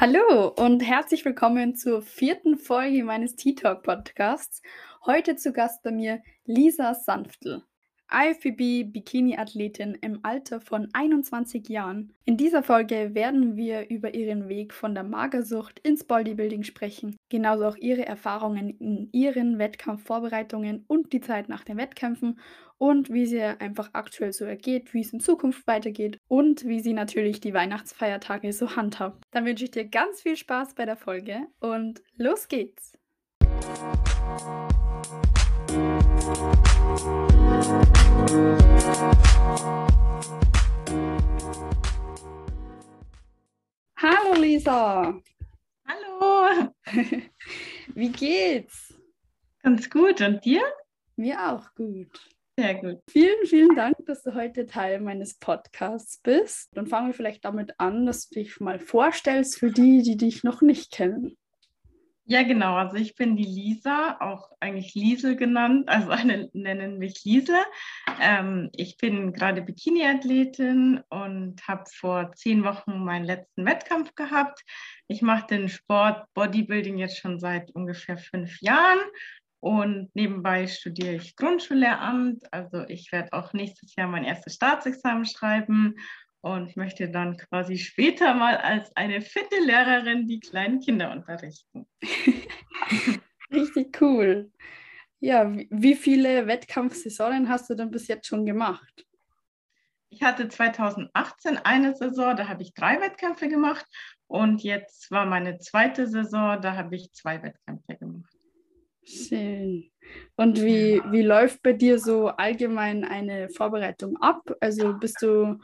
Hallo und herzlich willkommen zur vierten Folge meines Tea Talk Podcasts. Heute zu Gast bei mir Lisa Sanftl. IFBB-Bikini-Athletin im Alter von 21 Jahren. In dieser Folge werden wir über ihren Weg von der Magersucht ins Bodybuilding sprechen, genauso auch ihre Erfahrungen in ihren Wettkampfvorbereitungen und die Zeit nach den Wettkämpfen und wie sie einfach aktuell so ergeht, wie es in Zukunft weitergeht und wie sie natürlich die Weihnachtsfeiertage so handhabt. Dann wünsche ich dir ganz viel Spaß bei der Folge und los geht's! Hallo Lisa. Hallo. Wie geht's? Ganz gut. Und dir? Mir auch gut. Sehr gut. Vielen, vielen Dank, dass du heute Teil meines Podcasts bist. Dann fangen wir vielleicht damit an, dass du dich mal vorstellst für die, die dich noch nicht kennen. Ja, genau. Also ich bin die Lisa, auch eigentlich Liesel genannt. Also alle nennen mich Liesel. Ähm, ich bin gerade Bikini-Athletin und habe vor zehn Wochen meinen letzten Wettkampf gehabt. Ich mache den Sport Bodybuilding jetzt schon seit ungefähr fünf Jahren und nebenbei studiere ich Grundschullehramt. Also ich werde auch nächstes Jahr mein erstes Staatsexamen schreiben und möchte dann quasi später mal als eine fitte Lehrerin die kleinen Kinder unterrichten. Richtig cool. Ja, wie viele Wettkampfsaisonen hast du denn bis jetzt schon gemacht? Ich hatte 2018 eine Saison, da habe ich drei Wettkämpfe gemacht und jetzt war meine zweite Saison, da habe ich zwei Wettkämpfe gemacht. Schön. Und wie, wie läuft bei dir so allgemein eine Vorbereitung ab? Also bist du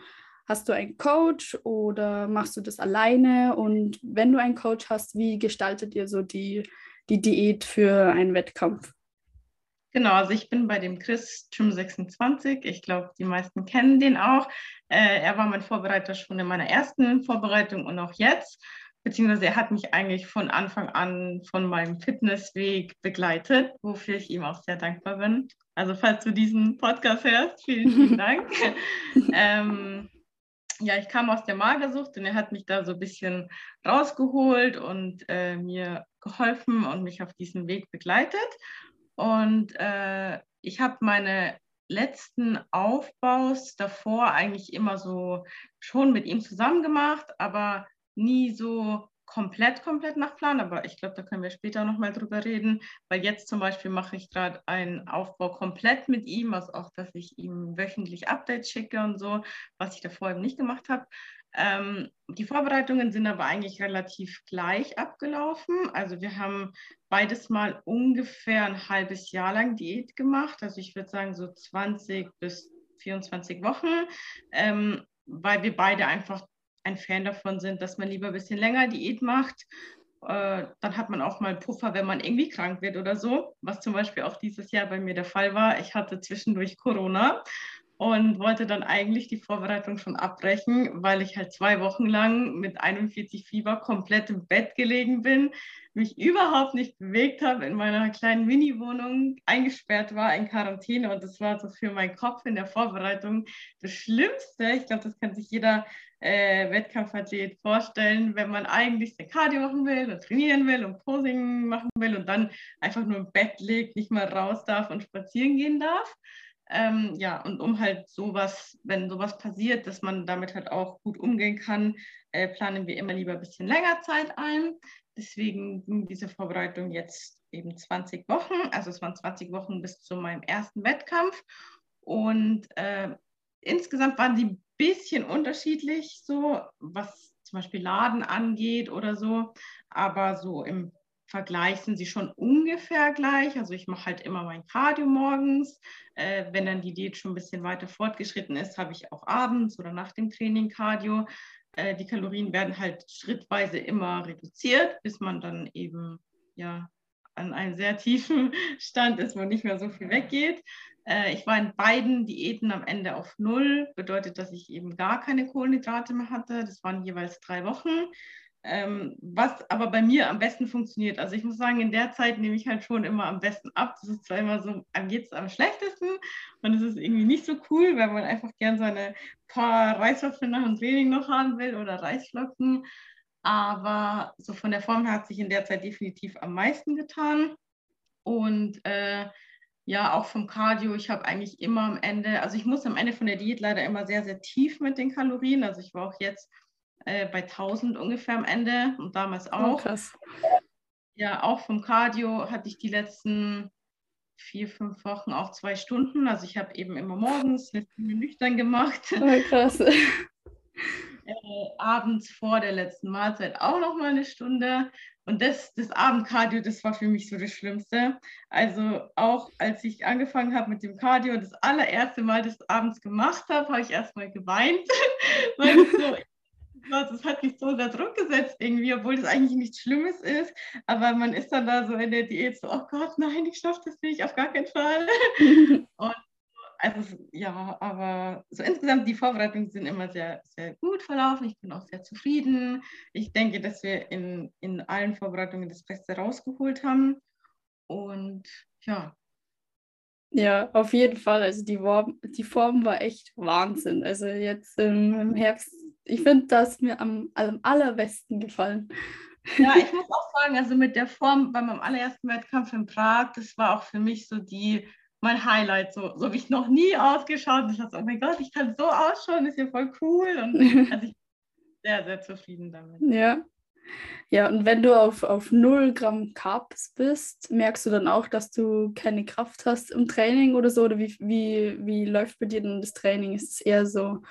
Hast du einen Coach oder machst du das alleine? Und wenn du einen Coach hast, wie gestaltet ihr so die, die Diät für einen Wettkampf? Genau, also ich bin bei dem Chris Trim 26. Ich glaube, die meisten kennen den auch. Äh, er war mein Vorbereiter schon in meiner ersten Vorbereitung und auch jetzt. Beziehungsweise er hat mich eigentlich von Anfang an von meinem Fitnessweg begleitet, wofür ich ihm auch sehr dankbar bin. Also falls du diesen Podcast hörst, vielen, vielen Dank. ähm, ja, ich kam aus der Magersucht und er hat mich da so ein bisschen rausgeholt und äh, mir geholfen und mich auf diesem Weg begleitet. Und äh, ich habe meine letzten Aufbaus davor eigentlich immer so schon mit ihm zusammen gemacht, aber nie so komplett, komplett nach Plan, aber ich glaube, da können wir später nochmal drüber reden, weil jetzt zum Beispiel mache ich gerade einen Aufbau komplett mit ihm, also auch, dass ich ihm wöchentlich Updates schicke und so, was ich davor eben nicht gemacht habe. Ähm, die Vorbereitungen sind aber eigentlich relativ gleich abgelaufen. Also wir haben beides mal ungefähr ein halbes Jahr lang Diät gemacht. Also ich würde sagen so 20 bis 24 Wochen, ähm, weil wir beide einfach ein Fan davon sind, dass man lieber ein bisschen länger Diät macht. Äh, dann hat man auch mal Puffer, wenn man irgendwie krank wird oder so, was zum Beispiel auch dieses Jahr bei mir der Fall war. Ich hatte zwischendurch Corona und wollte dann eigentlich die Vorbereitung schon abbrechen, weil ich halt zwei Wochen lang mit 41 Fieber komplett im Bett gelegen bin, mich überhaupt nicht bewegt habe, in meiner kleinen Mini-Wohnung eingesperrt war in Quarantäne und das war so für meinen Kopf in der Vorbereitung das Schlimmste. Ich glaube, das kann sich jeder äh, Wettkampfathlet vorstellen, wenn man eigentlich sein Cardio machen will und trainieren will und Posing machen will und dann einfach nur im Bett liegt, nicht mal raus darf und spazieren gehen darf. Ähm, ja, und um halt sowas, wenn sowas passiert, dass man damit halt auch gut umgehen kann, äh, planen wir immer lieber ein bisschen länger Zeit ein. Deswegen ging diese Vorbereitung jetzt eben 20 Wochen. Also es waren 20 Wochen bis zu meinem ersten Wettkampf. Und äh, insgesamt waren die bisschen unterschiedlich, so was zum Beispiel Laden angeht oder so. Aber so im Vergleich sind sie schon ungefähr gleich. Also ich mache halt immer mein Cardio morgens. Äh, wenn dann die Diät schon ein bisschen weiter fortgeschritten ist, habe ich auch abends oder nach dem Training Cardio. Äh, die Kalorien werden halt schrittweise immer reduziert, bis man dann eben ja an einem sehr tiefen Stand ist, wo nicht mehr so viel weggeht. Äh, ich war in beiden Diäten am Ende auf Null, bedeutet, dass ich eben gar keine Kohlenhydrate mehr hatte. Das waren jeweils drei Wochen. Ähm, was aber bei mir am besten funktioniert. Also ich muss sagen, in der Zeit nehme ich halt schon immer am besten ab. Das ist zwar immer so, am geht es am schlechtesten und es ist irgendwie nicht so cool, weil man einfach gern seine paar Reiswaffeln nach dem Training noch haben will oder Reisflocken. Aber so von der Form her hat sich in der Zeit definitiv am meisten getan. Und äh, ja, auch vom Cardio, ich habe eigentlich immer am Ende, also ich muss am Ende von der Diät leider immer sehr, sehr tief mit den Kalorien. Also ich war auch jetzt äh, bei 1000 ungefähr am Ende und damals oh, auch. Oh, krass. Ja, auch vom Cardio hatte ich die letzten vier, fünf Wochen auch zwei Stunden. Also ich habe eben immer morgens nüchtern gemacht. Oh, krass. äh, abends vor der letzten Mahlzeit auch noch mal eine Stunde. Und das, das Abendcardio, das war für mich so das Schlimmste. Also auch als ich angefangen habe mit dem Cardio, das allererste Mal das abends gemacht habe, habe ich erstmal geweint, weil es so das hat mich so unter Druck gesetzt irgendwie, obwohl das eigentlich nichts Schlimmes ist. Aber man ist dann da so in der Diät so, oh Gott, nein, ich schaffe das nicht, auf gar keinen Fall. Und also ja, aber so insgesamt die Vorbereitungen sind immer sehr, sehr gut verlaufen. Ich bin auch sehr zufrieden. Ich denke, dass wir in, in allen Vorbereitungen das Beste rausgeholt haben. Und ja. Ja, auf jeden Fall. Also die, Form, die Form war echt Wahnsinn. Also jetzt im, im Herbst ich finde das mir am, am allerbesten gefallen. Ja, ich muss auch sagen, also mit der Form bei meinem allerersten Wettkampf in Prag, das war auch für mich so die, mein Highlight. So, so habe ich noch nie ausgeschaut. Ich dachte, oh mein Gott, ich kann so ausschauen, ist ja voll cool. Und also ich bin sehr, sehr zufrieden damit. Ja. Ja, und wenn du auf, auf 0 Gramm Carbs bist, merkst du dann auch, dass du keine Kraft hast im Training oder so? Oder wie, wie, wie läuft bei dir denn das Training? Ist es eher so,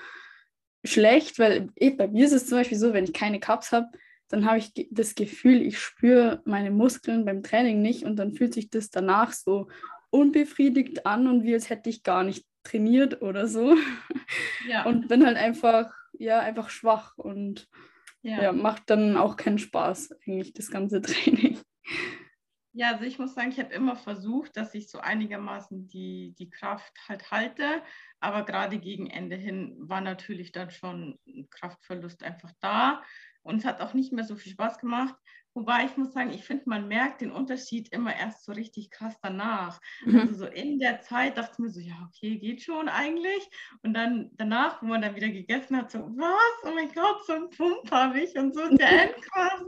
schlecht, weil eh, bei mir ist es zum Beispiel so, wenn ich keine Cups habe, dann habe ich das Gefühl, ich spüre meine Muskeln beim Training nicht und dann fühlt sich das danach so unbefriedigt an und wie als hätte ich gar nicht trainiert oder so. Ja. Und bin halt einfach, ja, einfach schwach und ja. ja, macht dann auch keinen Spaß, eigentlich, das ganze Training. Ja, also ich muss sagen, ich habe immer versucht, dass ich so einigermaßen die, die Kraft halt halte. Aber gerade gegen Ende hin war natürlich dann schon ein Kraftverlust einfach da. Und es hat auch nicht mehr so viel Spaß gemacht. Wobei ich muss sagen, ich finde, man merkt den Unterschied immer erst so richtig krass danach. Mhm. Also so in der Zeit dachte ich mir so, ja, okay, geht schon eigentlich. Und dann danach, wo man dann wieder gegessen hat, so, was? Oh mein Gott, so ein Pump habe ich und so ist der endkrass.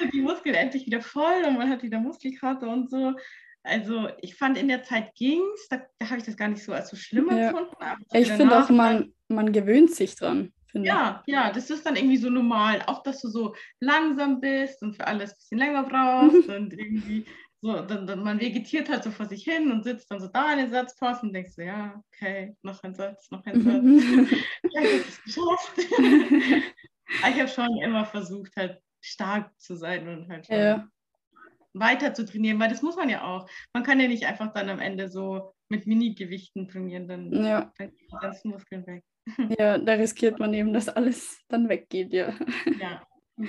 und die Muskeln endlich wieder voll und man hat wieder Muskelkater und so. Also ich fand in der Zeit ging es, da, da habe ich das gar nicht so als so schlimm empfunden. Ja. Ich finde auch, man, man gewöhnt sich dran finde. Ja, ja, das ist dann irgendwie so normal. Auch, dass du so langsam bist und für alles ein bisschen länger brauchst und irgendwie so, dann, dann, man vegetiert halt so vor sich hin und sitzt dann so da in den Satzpausen und denkst so, ja, okay, noch ein Satz, noch ein Satz. ja, ich habe es geschafft. ich habe schon immer versucht, halt stark zu sein und halt ja. weiter zu trainieren, weil das muss man ja auch. Man kann ja nicht einfach dann am Ende so mit Mini-Gewichten trainieren, dann, ja. dann die ganzen Muskeln weg. Ja, da riskiert man eben, dass alles dann weggeht, ja. Ja. ja.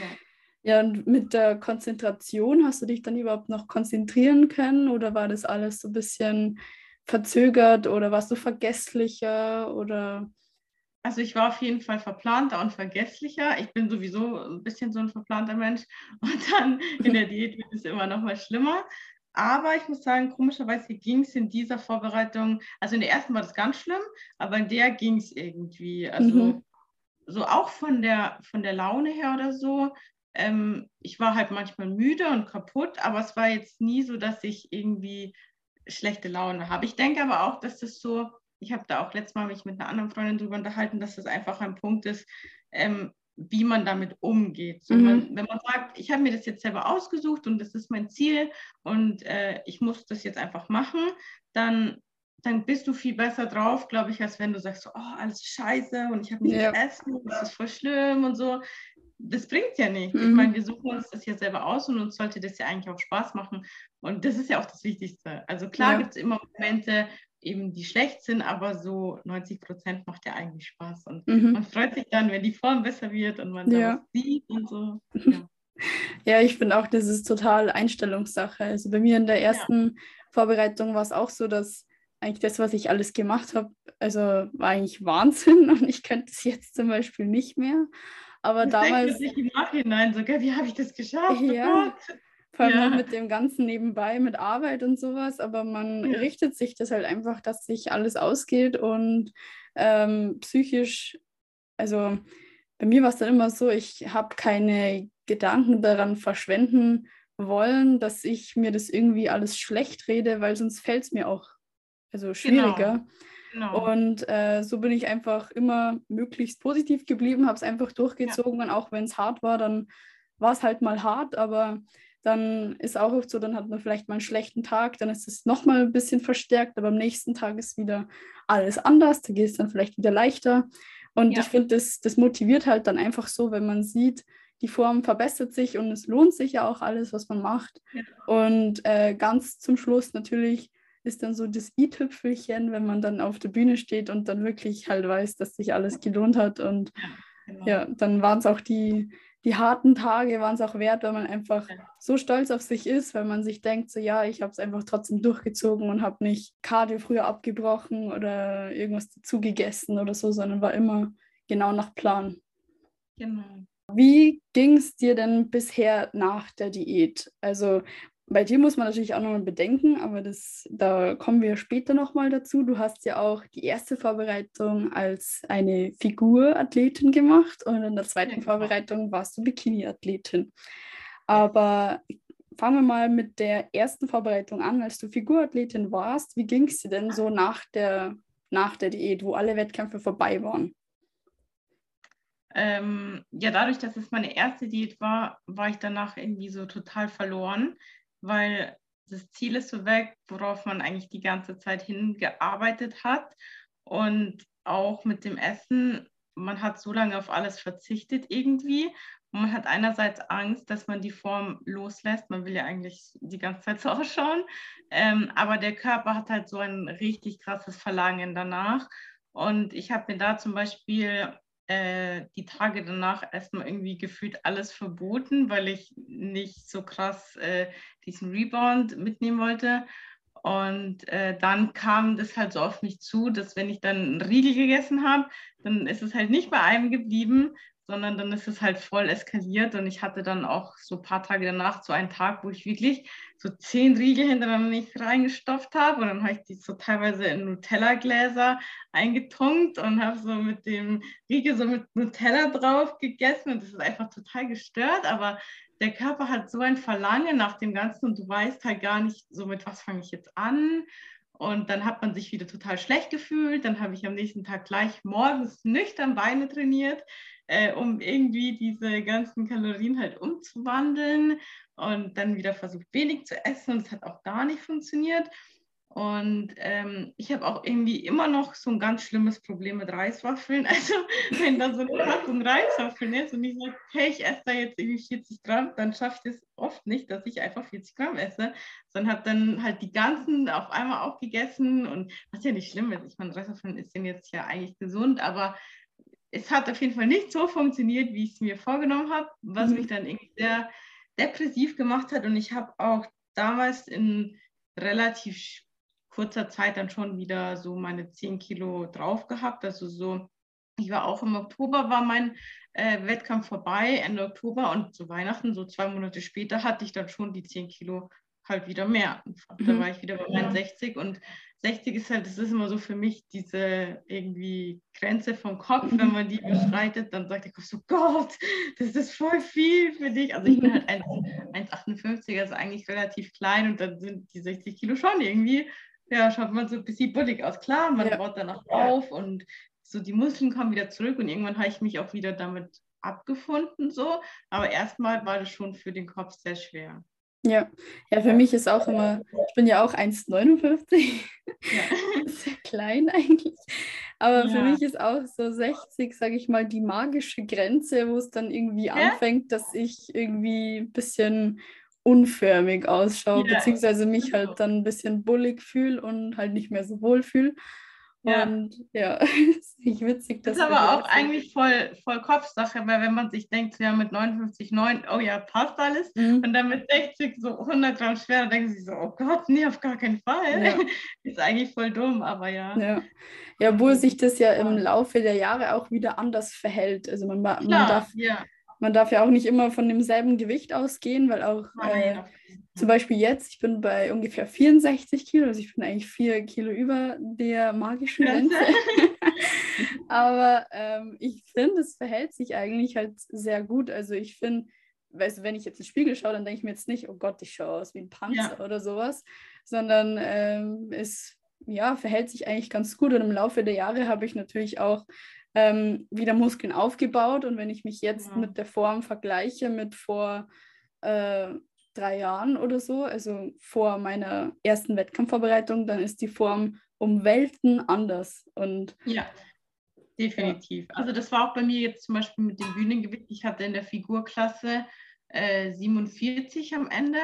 Ja, und mit der Konzentration, hast du dich dann überhaupt noch konzentrieren können oder war das alles so ein bisschen verzögert oder warst du vergesslicher oder? Also ich war auf jeden Fall verplanter und vergesslicher. Ich bin sowieso ein bisschen so ein verplanter Mensch und dann in der Diät wird es immer noch mal schlimmer. Aber ich muss sagen, komischerweise ging es in dieser Vorbereitung, also in der ersten war das ganz schlimm, aber in der ging es irgendwie. Also mhm. so auch von der, von der Laune her oder so. Ähm, ich war halt manchmal müde und kaputt, aber es war jetzt nie so, dass ich irgendwie schlechte Laune habe. Ich denke aber auch, dass das so, ich habe da auch letztes Mal mich mit einer anderen Freundin drüber unterhalten, dass das einfach ein Punkt ist, ähm, wie man damit umgeht. So, mhm. man, wenn man sagt, ich habe mir das jetzt selber ausgesucht und das ist mein Ziel und äh, ich muss das jetzt einfach machen, dann, dann bist du viel besser drauf, glaube ich, als wenn du sagst, oh, alles scheiße und ich habe nichts ja. essen, das ist voll schlimm und so. Das bringt ja nicht. Mhm. Ich meine, wir suchen uns das ja selber aus und uns sollte das ja eigentlich auch Spaß machen. Und das ist ja auch das Wichtigste. Also klar ja. gibt es immer Momente, eben die schlecht sind, aber so 90 Prozent macht ja eigentlich Spaß. Und mhm. man freut sich dann, wenn die Form besser wird und man ja. sieht und so. Ja. ja, ich finde auch, das ist total Einstellungssache. Also bei mir in der ersten ja. Vorbereitung war es auch so, dass eigentlich das, was ich alles gemacht habe, also war eigentlich Wahnsinn und ich könnte es jetzt zum Beispiel nicht mehr. Aber das damals. Sich im Nachhinein sogar, wie habe ich das geschafft? Ja. Vor allem ja. mit dem Ganzen nebenbei, mit Arbeit und sowas. Aber man ja. richtet sich das halt einfach, dass sich alles ausgeht und ähm, psychisch, also bei mir war es dann immer so, ich habe keine Gedanken daran verschwenden wollen, dass ich mir das irgendwie alles schlecht rede, weil sonst fällt es mir auch also schwieriger. Genau. Genau. Und äh, so bin ich einfach immer möglichst positiv geblieben, habe es einfach durchgezogen ja. und auch wenn es hart war, dann war es halt mal hart, aber dann ist auch oft so, dann hat man vielleicht mal einen schlechten Tag, dann ist es nochmal ein bisschen verstärkt, aber am nächsten Tag ist wieder alles anders, da geht es dann vielleicht wieder leichter. Und ja. ich finde, das, das motiviert halt dann einfach so, wenn man sieht, die Form verbessert sich und es lohnt sich ja auch alles, was man macht. Ja. Und äh, ganz zum Schluss natürlich ist dann so das i-Tüpfelchen, wenn man dann auf der Bühne steht und dann wirklich halt weiß, dass sich alles gelohnt hat. Und ja, genau. ja dann waren es auch die, die harten Tage, waren es auch wert, weil man einfach so stolz auf sich ist, weil man sich denkt, so ja, ich habe es einfach trotzdem durchgezogen und habe nicht Cardio früher abgebrochen oder irgendwas dazu gegessen oder so, sondern war immer genau nach Plan. Genau. Wie ging es dir denn bisher nach der Diät? Also bei dir muss man natürlich auch noch mal bedenken, aber das, da kommen wir später nochmal dazu. Du hast ja auch die erste Vorbereitung als eine Figurathletin gemacht und in der zweiten ja, genau. Vorbereitung warst du Bikini-Athletin. Aber fangen wir mal mit der ersten Vorbereitung an, als du Figurathletin warst. Wie ging es dir denn so nach der, nach der Diät, wo alle Wettkämpfe vorbei waren? Ähm, ja, dadurch, dass es meine erste Diät war, war ich danach irgendwie so total verloren, weil das Ziel ist so weg, worauf man eigentlich die ganze Zeit hingearbeitet hat. Und auch mit dem Essen, man hat so lange auf alles verzichtet irgendwie. Und man hat einerseits Angst, dass man die Form loslässt. Man will ja eigentlich die ganze Zeit so ausschauen. Ähm, aber der Körper hat halt so ein richtig krasses Verlangen danach. Und ich habe mir da zum Beispiel äh, die Tage danach erstmal irgendwie gefühlt alles verboten, weil ich nicht so krass äh, diesen Rebound mitnehmen wollte. Und äh, dann kam das halt so auf mich zu, dass wenn ich dann einen Riegel gegessen habe, dann ist es halt nicht bei einem geblieben, sondern dann ist es halt voll eskaliert und ich hatte dann auch so ein paar Tage danach so einen Tag, wo ich wirklich so zehn Riegel hintereinander nicht reingestopft habe. Und dann habe ich die so teilweise in Nutella-Gläser eingetunkt und habe so mit dem Riegel so mit Nutella drauf gegessen. Und das ist einfach total gestört, aber der Körper hat so ein Verlangen nach dem Ganzen und du weißt halt gar nicht, so mit was fange ich jetzt an. Und dann hat man sich wieder total schlecht gefühlt. Dann habe ich am nächsten Tag gleich morgens nüchtern Beine trainiert, äh, um irgendwie diese ganzen Kalorien halt umzuwandeln und dann wieder versucht, wenig zu essen und es hat auch gar nicht funktioniert. Und ähm, ich habe auch irgendwie immer noch so ein ganz schlimmes Problem mit Reiswaffeln. Also wenn da so eine Packung Reiswaffeln ist und ich sage, hey, ich esse da jetzt irgendwie 40 Gramm, dann schaffe ich es oft nicht, dass ich einfach 40 Gramm esse, sondern habe dann halt die ganzen auf einmal aufgegessen und was ja nicht schlimm ist. Ich meine, Reiswaffeln ist jetzt ja eigentlich gesund, aber es hat auf jeden Fall nicht so funktioniert, wie ich es mir vorgenommen habe, was mhm. mich dann irgendwie sehr depressiv gemacht hat. Und ich habe auch damals in relativ kurzer Zeit dann schon wieder so meine 10 Kilo drauf gehabt. Also so, ich war auch im Oktober, war mein äh, Wettkampf vorbei, Ende Oktober und zu Weihnachten, so zwei Monate später, hatte ich dann schon die 10 Kilo halt wieder mehr. Da mhm. war ich wieder bei meinen 60 und 60 ist halt, das ist immer so für mich diese irgendwie Grenze vom Kopf, wenn man die überschreitet, dann sagt der Kopf so, Gott, das ist voll viel für dich. Also ich bin halt 1,58, also eigentlich relativ klein und dann sind die 60 Kilo schon irgendwie, ja, schaut man so ein bisschen bullig aus. Klar, man ja. baut danach auf und so die Muskeln kommen wieder zurück und irgendwann habe ich mich auch wieder damit abgefunden so, aber erstmal war das schon für den Kopf sehr schwer. Ja, ja, für mich ist auch immer, ich bin ja auch 1,59, ja. sehr klein eigentlich, aber ja. für mich ist auch so 60, sage ich mal, die magische Grenze, wo es dann irgendwie ja? anfängt, dass ich irgendwie ein bisschen unförmig ausschaue, beziehungsweise mich halt dann ein bisschen bullig fühle und halt nicht mehr so wohl fühle. Ja. Und ja, ist nicht witzig. Das ist aber auch eigentlich voll, voll Kopfsache, weil wenn man sich denkt, ja mit 59, 9, oh ja, passt alles. Mhm. Und dann mit 60 so 100 Gramm schwerer, denken sie so, oh Gott, nee, auf gar keinen Fall. Ja. ist eigentlich voll dumm, aber ja. Ja, ja obwohl sich das ja im Laufe der Jahre auch wieder anders verhält. Also man, man Klar, darf ja man darf ja auch nicht immer von demselben Gewicht ausgehen, weil auch äh, zum Beispiel jetzt, ich bin bei ungefähr 64 Kilo, also ich bin eigentlich vier Kilo über der magischen Grenze. Aber ähm, ich finde, es verhält sich eigentlich halt sehr gut. Also ich finde, weißt du, wenn ich jetzt in den Spiegel schaue, dann denke ich mir jetzt nicht, oh Gott, ich schaue aus wie ein Panzer ja. oder sowas, sondern ähm, es ja, verhält sich eigentlich ganz gut. Und im Laufe der Jahre habe ich natürlich auch ähm, wieder Muskeln aufgebaut. Und wenn ich mich jetzt ja. mit der Form vergleiche mit vor äh, drei Jahren oder so, also vor meiner ersten Wettkampfvorbereitung, dann ist die Form um Welten anders. Und ja. Definitiv. Also das war auch bei mir jetzt zum Beispiel mit dem Bühnengewicht. Ich hatte in der Figurklasse äh, 47 am Ende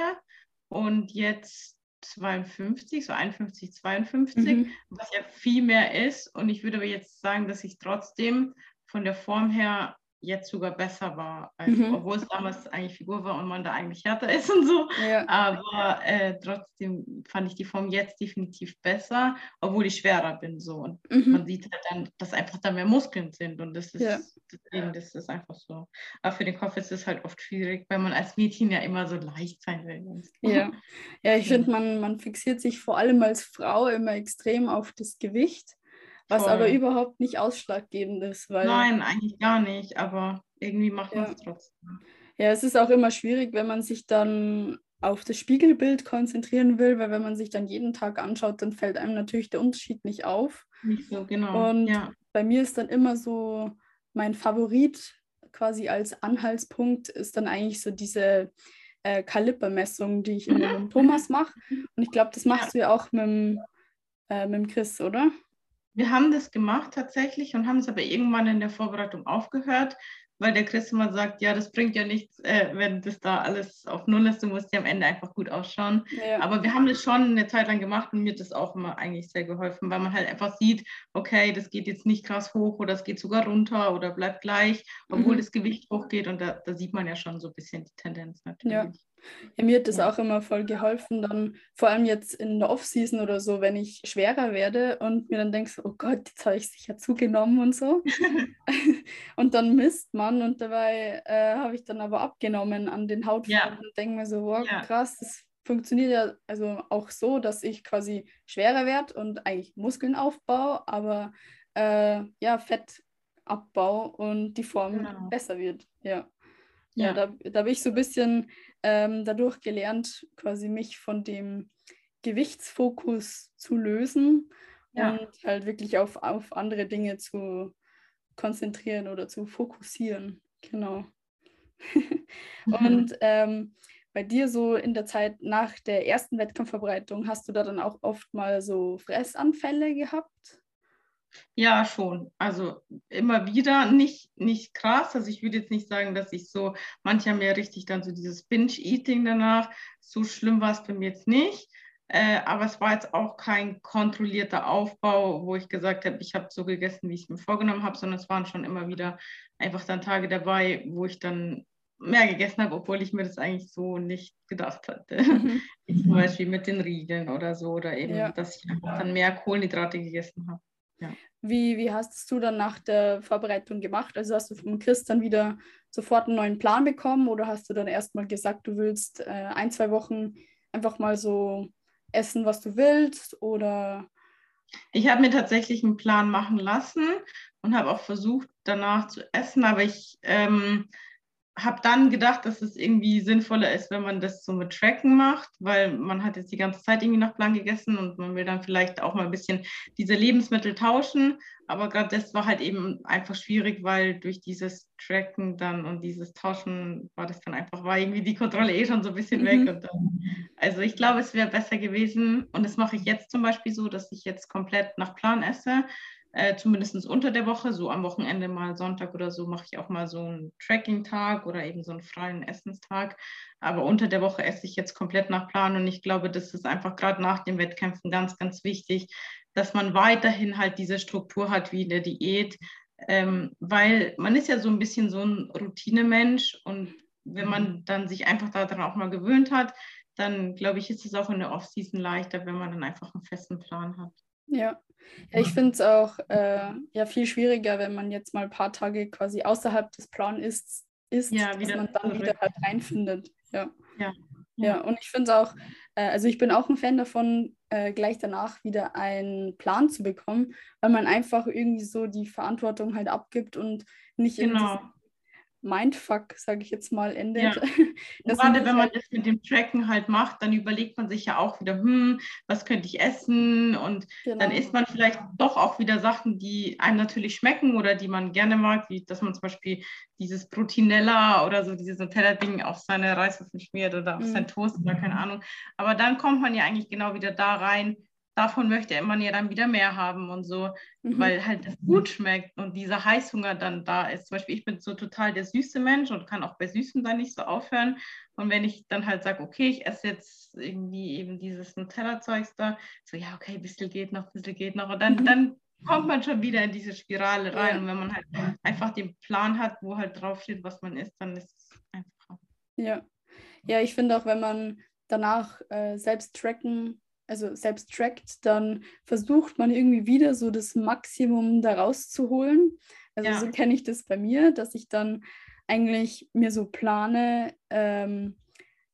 und jetzt 52, so 51, 52, mhm. was ja viel mehr ist. Und ich würde aber jetzt sagen, dass ich trotzdem von der Form her jetzt sogar besser war, als, mhm. obwohl es damals eigentlich Figur war und man da eigentlich härter ist und so. Ja. Aber äh, trotzdem fand ich die Form jetzt definitiv besser, obwohl ich schwerer bin so. Und mhm. man sieht halt dann, dass einfach da mehr Muskeln sind und das ist ja. deswegen, das ist einfach so. Aber für den Kopf ist es halt oft schwierig, weil man als Mädchen ja immer so leicht sein will. Ja, ja ich finde, man, man fixiert sich vor allem als Frau immer extrem auf das Gewicht was Voll. aber überhaupt nicht ausschlaggebend ist. Weil, Nein, eigentlich gar nicht, aber irgendwie macht man es trotzdem. Ja, es ist auch immer schwierig, wenn man sich dann auf das Spiegelbild konzentrieren will, weil wenn man sich dann jeden Tag anschaut, dann fällt einem natürlich der Unterschied nicht auf. Nicht so, genau. Und ja. bei mir ist dann immer so, mein Favorit quasi als Anhaltspunkt ist dann eigentlich so diese äh, Kalibermessung, die ich immer mit Thomas mache. Und ich glaube, das machst ja. du ja auch mit, äh, mit dem Chris, oder? Wir haben das gemacht tatsächlich und haben es aber irgendwann in der Vorbereitung aufgehört, weil der Chris immer sagt, ja, das bringt ja nichts, äh, wenn das da alles auf Null ist, du musst ja am Ende einfach gut ausschauen. Ja. Aber wir haben das schon eine Zeit lang gemacht und mir hat das auch immer eigentlich sehr geholfen, weil man halt einfach sieht, okay, das geht jetzt nicht krass hoch oder es geht sogar runter oder bleibt gleich, obwohl mhm. das Gewicht hochgeht und da, da, sieht man ja schon so ein bisschen die Tendenz natürlich. Ja. Ja, mir hat das auch immer voll geholfen, dann vor allem jetzt in der Off-Season oder so, wenn ich schwerer werde und mir dann denkst, oh Gott, jetzt habe ich sicher zugenommen und so. und dann misst man und dabei äh, habe ich dann aber abgenommen an den Hautfarben ja. und denke mir so, wow, ja. krass, das funktioniert ja also auch so, dass ich quasi schwerer werde und eigentlich Muskeln aufbaue, aber äh, ja, Fett abbau und die Form genau. besser wird. Ja. Ja, ja da, da habe ich so ein bisschen ähm, dadurch gelernt, quasi mich von dem Gewichtsfokus zu lösen ja. und halt wirklich auf, auf andere Dinge zu konzentrieren oder zu fokussieren. Genau. und ähm, bei dir so in der Zeit nach der ersten Wettkampfverbreitung, hast du da dann auch oft mal so Fressanfälle gehabt? Ja, schon. Also immer wieder, nicht, nicht krass. Also ich würde jetzt nicht sagen, dass ich so, manche haben ja richtig dann so dieses Binge-Eating danach. So schlimm war es bei mir jetzt nicht. Äh, aber es war jetzt auch kein kontrollierter Aufbau, wo ich gesagt habe, ich habe so gegessen, wie ich es mir vorgenommen habe, sondern es waren schon immer wieder einfach dann Tage dabei, wo ich dann mehr gegessen habe, obwohl ich mir das eigentlich so nicht gedacht hatte. Mhm. Zum Beispiel mit den Riegeln oder so, oder eben, ja. dass ich dann mehr Kohlenhydrate gegessen habe. Ja. Wie, wie hast du dann nach der Vorbereitung gemacht? Also hast du vom Chris dann wieder sofort einen neuen Plan bekommen oder hast du dann erstmal gesagt, du willst äh, ein, zwei Wochen einfach mal so essen, was du willst? Oder ich habe mir tatsächlich einen Plan machen lassen und habe auch versucht, danach zu essen, aber ich ähm, habe dann gedacht, dass es irgendwie sinnvoller ist, wenn man das so mit Tracken macht, weil man hat jetzt die ganze Zeit irgendwie nach Plan gegessen und man will dann vielleicht auch mal ein bisschen diese Lebensmittel tauschen. Aber gerade das war halt eben einfach schwierig, weil durch dieses Tracken dann und dieses Tauschen war das dann einfach, war irgendwie die Kontrolle eh schon so ein bisschen mhm. weg. Dann, also ich glaube, es wäre besser gewesen und das mache ich jetzt zum Beispiel so, dass ich jetzt komplett nach Plan esse äh, zumindest unter der Woche, so am Wochenende mal Sonntag oder so, mache ich auch mal so einen Tracking-Tag oder eben so einen freien Essenstag. Aber unter der Woche esse ich jetzt komplett nach Plan und ich glaube, das ist einfach gerade nach den Wettkämpfen ganz, ganz wichtig, dass man weiterhin halt diese Struktur hat wie in der Diät, ähm, weil man ist ja so ein bisschen so ein Routinemensch und wenn man dann sich einfach daran auch mal gewöhnt hat, dann glaube ich, ist es auch in der Off-Season leichter, wenn man dann einfach einen festen Plan hat. Ja, ja ich finde es auch äh, ja, viel schwieriger, wenn man jetzt mal ein paar Tage quasi außerhalb des Plans ist, ist ja, dass man dann wieder halt reinfindet. Ja. ja, Ja, und ich finde es auch, äh, also ich bin auch ein Fan davon, äh, gleich danach wieder einen Plan zu bekommen, weil man einfach irgendwie so die Verantwortung halt abgibt und nicht genau. in Mindfuck, sage ich jetzt mal, endet. Ja. Gerade wenn man das mit dem Tracken halt macht, dann überlegt man sich ja auch wieder, hm, was könnte ich essen? Und genau. dann isst man vielleicht doch auch wieder Sachen, die einem natürlich schmecken oder die man gerne mag, wie dass man zum Beispiel dieses Proteinella oder so dieses Nutella-Ding auf seine Reiswürfel schmiert oder auf mhm. seinen Toast oder keine Ahnung. Aber dann kommt man ja eigentlich genau wieder da rein, davon möchte man ja dann wieder mehr haben und so, mhm. weil halt das gut schmeckt und dieser Heißhunger dann da ist. Zum Beispiel, ich bin so total der süße Mensch und kann auch bei Süßem dann nicht so aufhören. Und wenn ich dann halt sage, okay, ich esse jetzt irgendwie eben dieses Nutella-Zeugs da, so ja, okay, ein bisschen geht noch, ein bisschen geht noch. Und dann, mhm. dann kommt man schon wieder in diese Spirale rein. Ja. Und wenn man halt einfach den Plan hat, wo halt drauf steht, was man isst, dann ist es einfacher. Ja. Ja, ich finde auch, wenn man danach äh, selbst tracken also selbst trackt, dann versucht man irgendwie wieder so das Maximum daraus zu holen. Also ja. so kenne ich das bei mir, dass ich dann eigentlich mir so plane, ähm,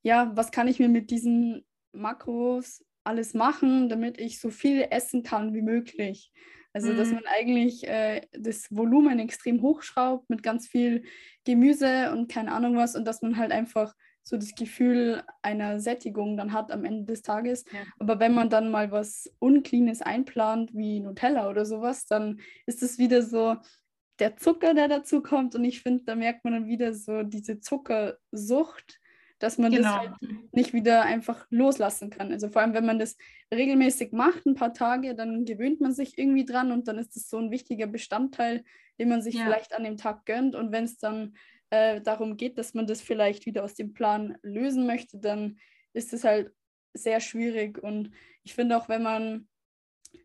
ja, was kann ich mir mit diesen Makros alles machen, damit ich so viel essen kann wie möglich. Also, mhm. dass man eigentlich äh, das Volumen extrem hochschraubt mit ganz viel Gemüse und keine Ahnung was und dass man halt einfach so das Gefühl einer Sättigung dann hat am Ende des Tages. Ja. Aber wenn man dann mal was Uncleanes einplant, wie Nutella oder sowas, dann ist es wieder so der Zucker, der dazu kommt. Und ich finde, da merkt man dann wieder so diese Zuckersucht, dass man genau. das halt nicht wieder einfach loslassen kann. Also vor allem, wenn man das regelmäßig macht, ein paar Tage, dann gewöhnt man sich irgendwie dran und dann ist es so ein wichtiger Bestandteil, den man sich ja. vielleicht an dem Tag gönnt. Und wenn es dann äh, darum geht, dass man das vielleicht wieder aus dem Plan lösen möchte, dann ist es halt sehr schwierig. Und ich finde auch, wenn man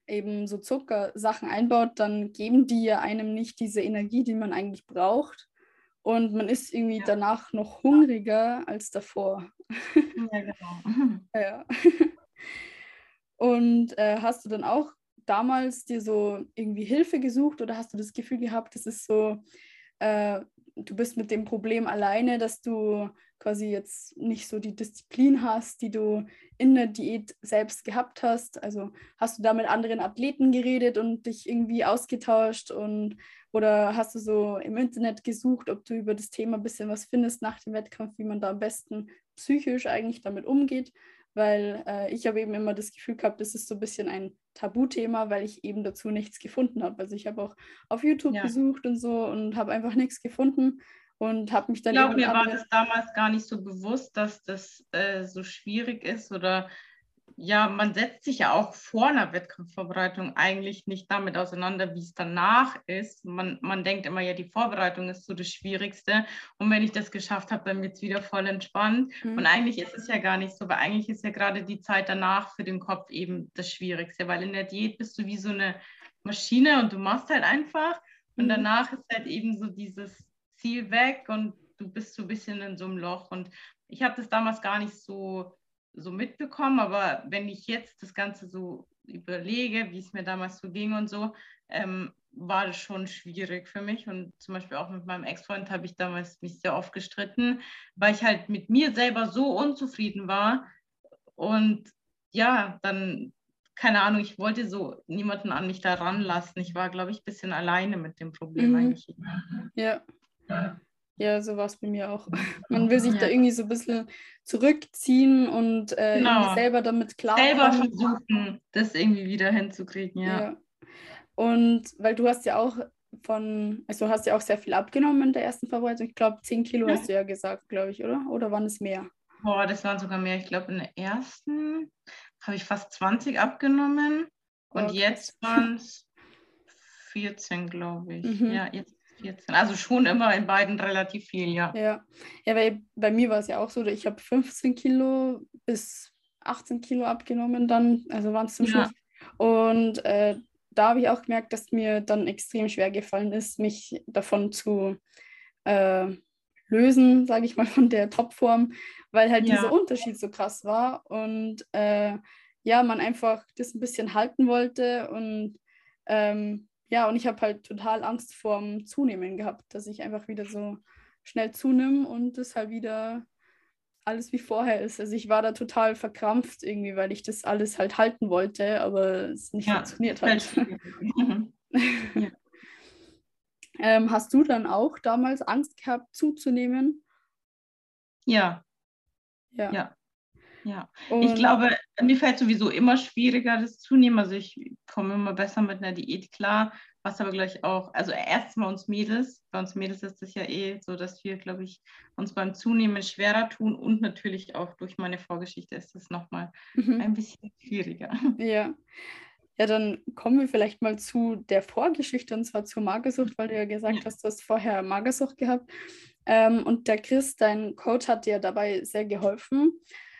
eben so Zuckersachen einbaut, dann geben die ja einem nicht diese Energie, die man eigentlich braucht. Und man ist irgendwie ja. danach noch hungriger als davor. Ja, genau. ja. Und äh, hast du dann auch damals dir so irgendwie Hilfe gesucht oder hast du das Gefühl gehabt, das ist so äh, du bist mit dem Problem alleine, dass du quasi jetzt nicht so die Disziplin hast, die du in der Diät selbst gehabt hast. Also hast du da mit anderen Athleten geredet und dich irgendwie ausgetauscht und oder hast du so im Internet gesucht, ob du über das Thema ein bisschen was findest nach dem Wettkampf, wie man da am besten psychisch eigentlich damit umgeht? Weil äh, ich habe eben immer das Gefühl gehabt, das ist so ein bisschen ein Tabuthema, weil ich eben dazu nichts gefunden habe. Also ich habe auch auf YouTube ja. gesucht und so und habe einfach nichts gefunden und habe mich dann. Ich glaube, mir war das damals gar nicht so bewusst, dass das äh, so schwierig ist oder ja, man setzt sich ja auch vor einer Wettkampfvorbereitung eigentlich nicht damit auseinander, wie es danach ist. Man, man denkt immer, ja, die Vorbereitung ist so das Schwierigste. Und wenn ich das geschafft habe, dann wird es wieder voll entspannt. Mhm. Und eigentlich ist es ja gar nicht so, weil eigentlich ist ja gerade die Zeit danach für den Kopf eben das Schwierigste, weil in der Diät bist du wie so eine Maschine und du machst halt einfach. Und mhm. danach ist halt eben so dieses Ziel weg und du bist so ein bisschen in so einem Loch. Und ich habe das damals gar nicht so so mitbekommen, aber wenn ich jetzt das Ganze so überlege, wie es mir damals so ging und so, ähm, war das schon schwierig für mich. Und zum Beispiel auch mit meinem Ex-Freund habe ich damals mich sehr oft gestritten, weil ich halt mit mir selber so unzufrieden war. Und ja, dann, keine Ahnung, ich wollte so niemanden an mich da ranlassen. Ich war, glaube ich, ein bisschen alleine mit dem Problem mhm. eigentlich. Ja. Ja, so war es bei mir auch. Man will sich ja. da irgendwie so ein bisschen zurückziehen und äh, genau. selber damit klarkommen. Selber versuchen, das irgendwie wieder hinzukriegen, ja. ja. Und weil du hast ja auch von, also hast ja auch sehr viel abgenommen in der ersten Vorbereitung. Ich glaube, 10 Kilo ja. hast du ja gesagt, glaube ich, oder? Oder waren es mehr? Boah, das waren sogar mehr. Ich glaube, in der ersten habe ich fast 20 abgenommen. Und okay. jetzt waren es 14, glaube ich. Mhm. Ja, jetzt 14. Also schon immer in beiden relativ viel, ja. Ja, ja weil bei mir war es ja auch so, ich habe 15 Kilo bis 18 Kilo abgenommen dann, also waren es zum Schluss. Und äh, da habe ich auch gemerkt, dass mir dann extrem schwer gefallen ist, mich davon zu äh, lösen, sage ich mal, von der Topform, weil halt ja. dieser Unterschied so krass war und äh, ja, man einfach das ein bisschen halten wollte und ähm, ja, und ich habe halt total Angst vorm Zunehmen gehabt, dass ich einfach wieder so schnell zunehme und das halt wieder alles wie vorher ist. Also ich war da total verkrampft irgendwie, weil ich das alles halt halten wollte, aber es nicht ja, funktioniert hat. ja. ähm, hast du dann auch damals Angst gehabt, zuzunehmen? Ja. Ja. ja. Ja, und ich glaube, mir fällt sowieso immer schwieriger, das Zunehmen. Also ich komme immer besser mit einer Diät klar, was aber gleich auch, also erstmal uns Mädels, bei uns Mädels ist es ja eh so, dass wir, glaube ich, uns beim Zunehmen schwerer tun und natürlich auch durch meine Vorgeschichte ist es nochmal mhm. ein bisschen schwieriger. Ja. Ja, dann kommen wir vielleicht mal zu der Vorgeschichte und zwar zur Magersucht, weil du ja gesagt ja. hast, du hast vorher Magersucht gehabt. Ähm, und der Chris, dein Coach, hat dir dabei sehr geholfen.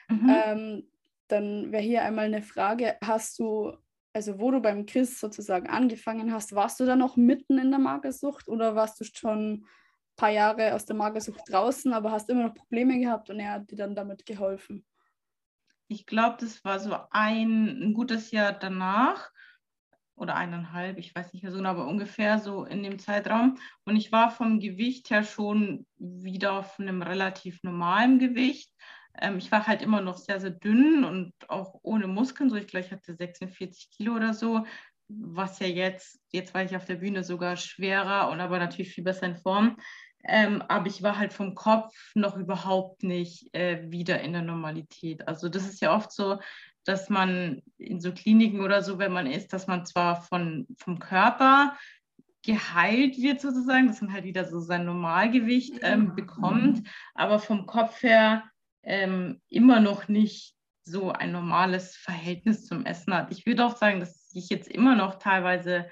Mhm. Ähm, dann wäre hier einmal eine Frage: Hast du, also wo du beim Chris sozusagen angefangen hast, warst du da noch mitten in der Magersucht oder warst du schon ein paar Jahre aus der Magersucht draußen, aber hast immer noch Probleme gehabt und er hat dir dann damit geholfen? Ich glaube, das war so ein, ein gutes Jahr danach oder eineinhalb, ich weiß nicht mehr so genau, aber ungefähr so in dem Zeitraum. Und ich war vom Gewicht her schon wieder auf einem relativ normalen Gewicht. Ähm, ich war halt immer noch sehr, sehr dünn und auch ohne Muskeln. So, ich glaube, ich hatte 46 Kilo oder so, was ja jetzt, jetzt war ich auf der Bühne sogar schwerer und aber natürlich viel besser in Form. Ähm, aber ich war halt vom Kopf noch überhaupt nicht äh, wieder in der Normalität. Also das ist ja oft so, dass man in so Kliniken oder so, wenn man ist, dass man zwar von, vom Körper geheilt wird sozusagen, dass man halt wieder so sein Normalgewicht ähm, bekommt, aber vom Kopf her ähm, immer noch nicht so ein normales Verhältnis zum Essen hat. Ich würde auch sagen, dass ich jetzt immer noch teilweise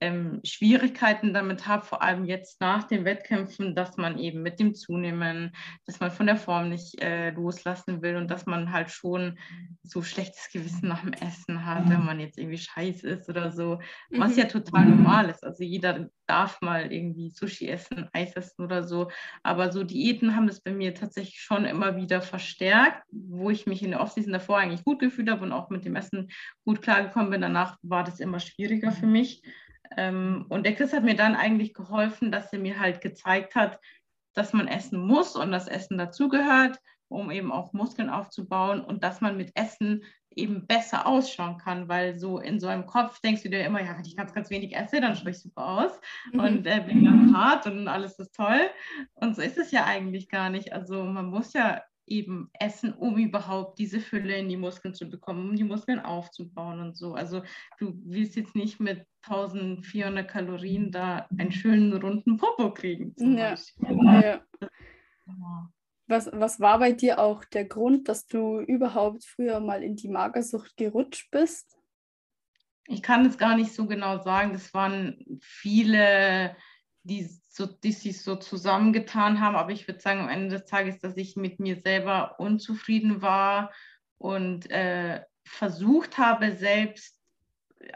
ähm, Schwierigkeiten damit habe, vor allem jetzt nach den Wettkämpfen, dass man eben mit dem Zunehmen, dass man von der Form nicht äh, loslassen will und dass man halt schon so schlechtes Gewissen nach dem Essen hat, wenn man jetzt irgendwie scheiß ist oder so, was mhm. ja total normal ist. Also jeder darf mal irgendwie Sushi essen, Eis essen oder so, aber so Diäten haben das bei mir tatsächlich schon immer wieder verstärkt, wo ich mich in der Offseason davor eigentlich gut gefühlt habe und auch mit dem Essen gut klargekommen bin. Danach war das immer schwieriger für mich. Ähm, und der Chris hat mir dann eigentlich geholfen, dass er mir halt gezeigt hat, dass man essen muss und das Essen dazugehört, um eben auch Muskeln aufzubauen und dass man mit Essen eben besser ausschauen kann, weil so in so einem Kopf denkst du dir immer, ja, wenn ich ganz, ganz wenig esse, dann schaue ich super aus mhm. und äh, bin ganz hart und alles ist toll. Und so ist es ja eigentlich gar nicht. Also man muss ja eben essen, um überhaupt diese Fülle in die Muskeln zu bekommen, um die Muskeln aufzubauen und so. Also du willst jetzt nicht mit 1400 Kalorien da einen schönen runden Popo kriegen. Ja. ja. Was, was war bei dir auch der Grund, dass du überhaupt früher mal in die Magersucht gerutscht bist? Ich kann es gar nicht so genau sagen. Das waren viele die, so, die sich so zusammengetan haben. Aber ich würde sagen, am Ende des Tages, dass ich mit mir selber unzufrieden war und äh, versucht habe, selbst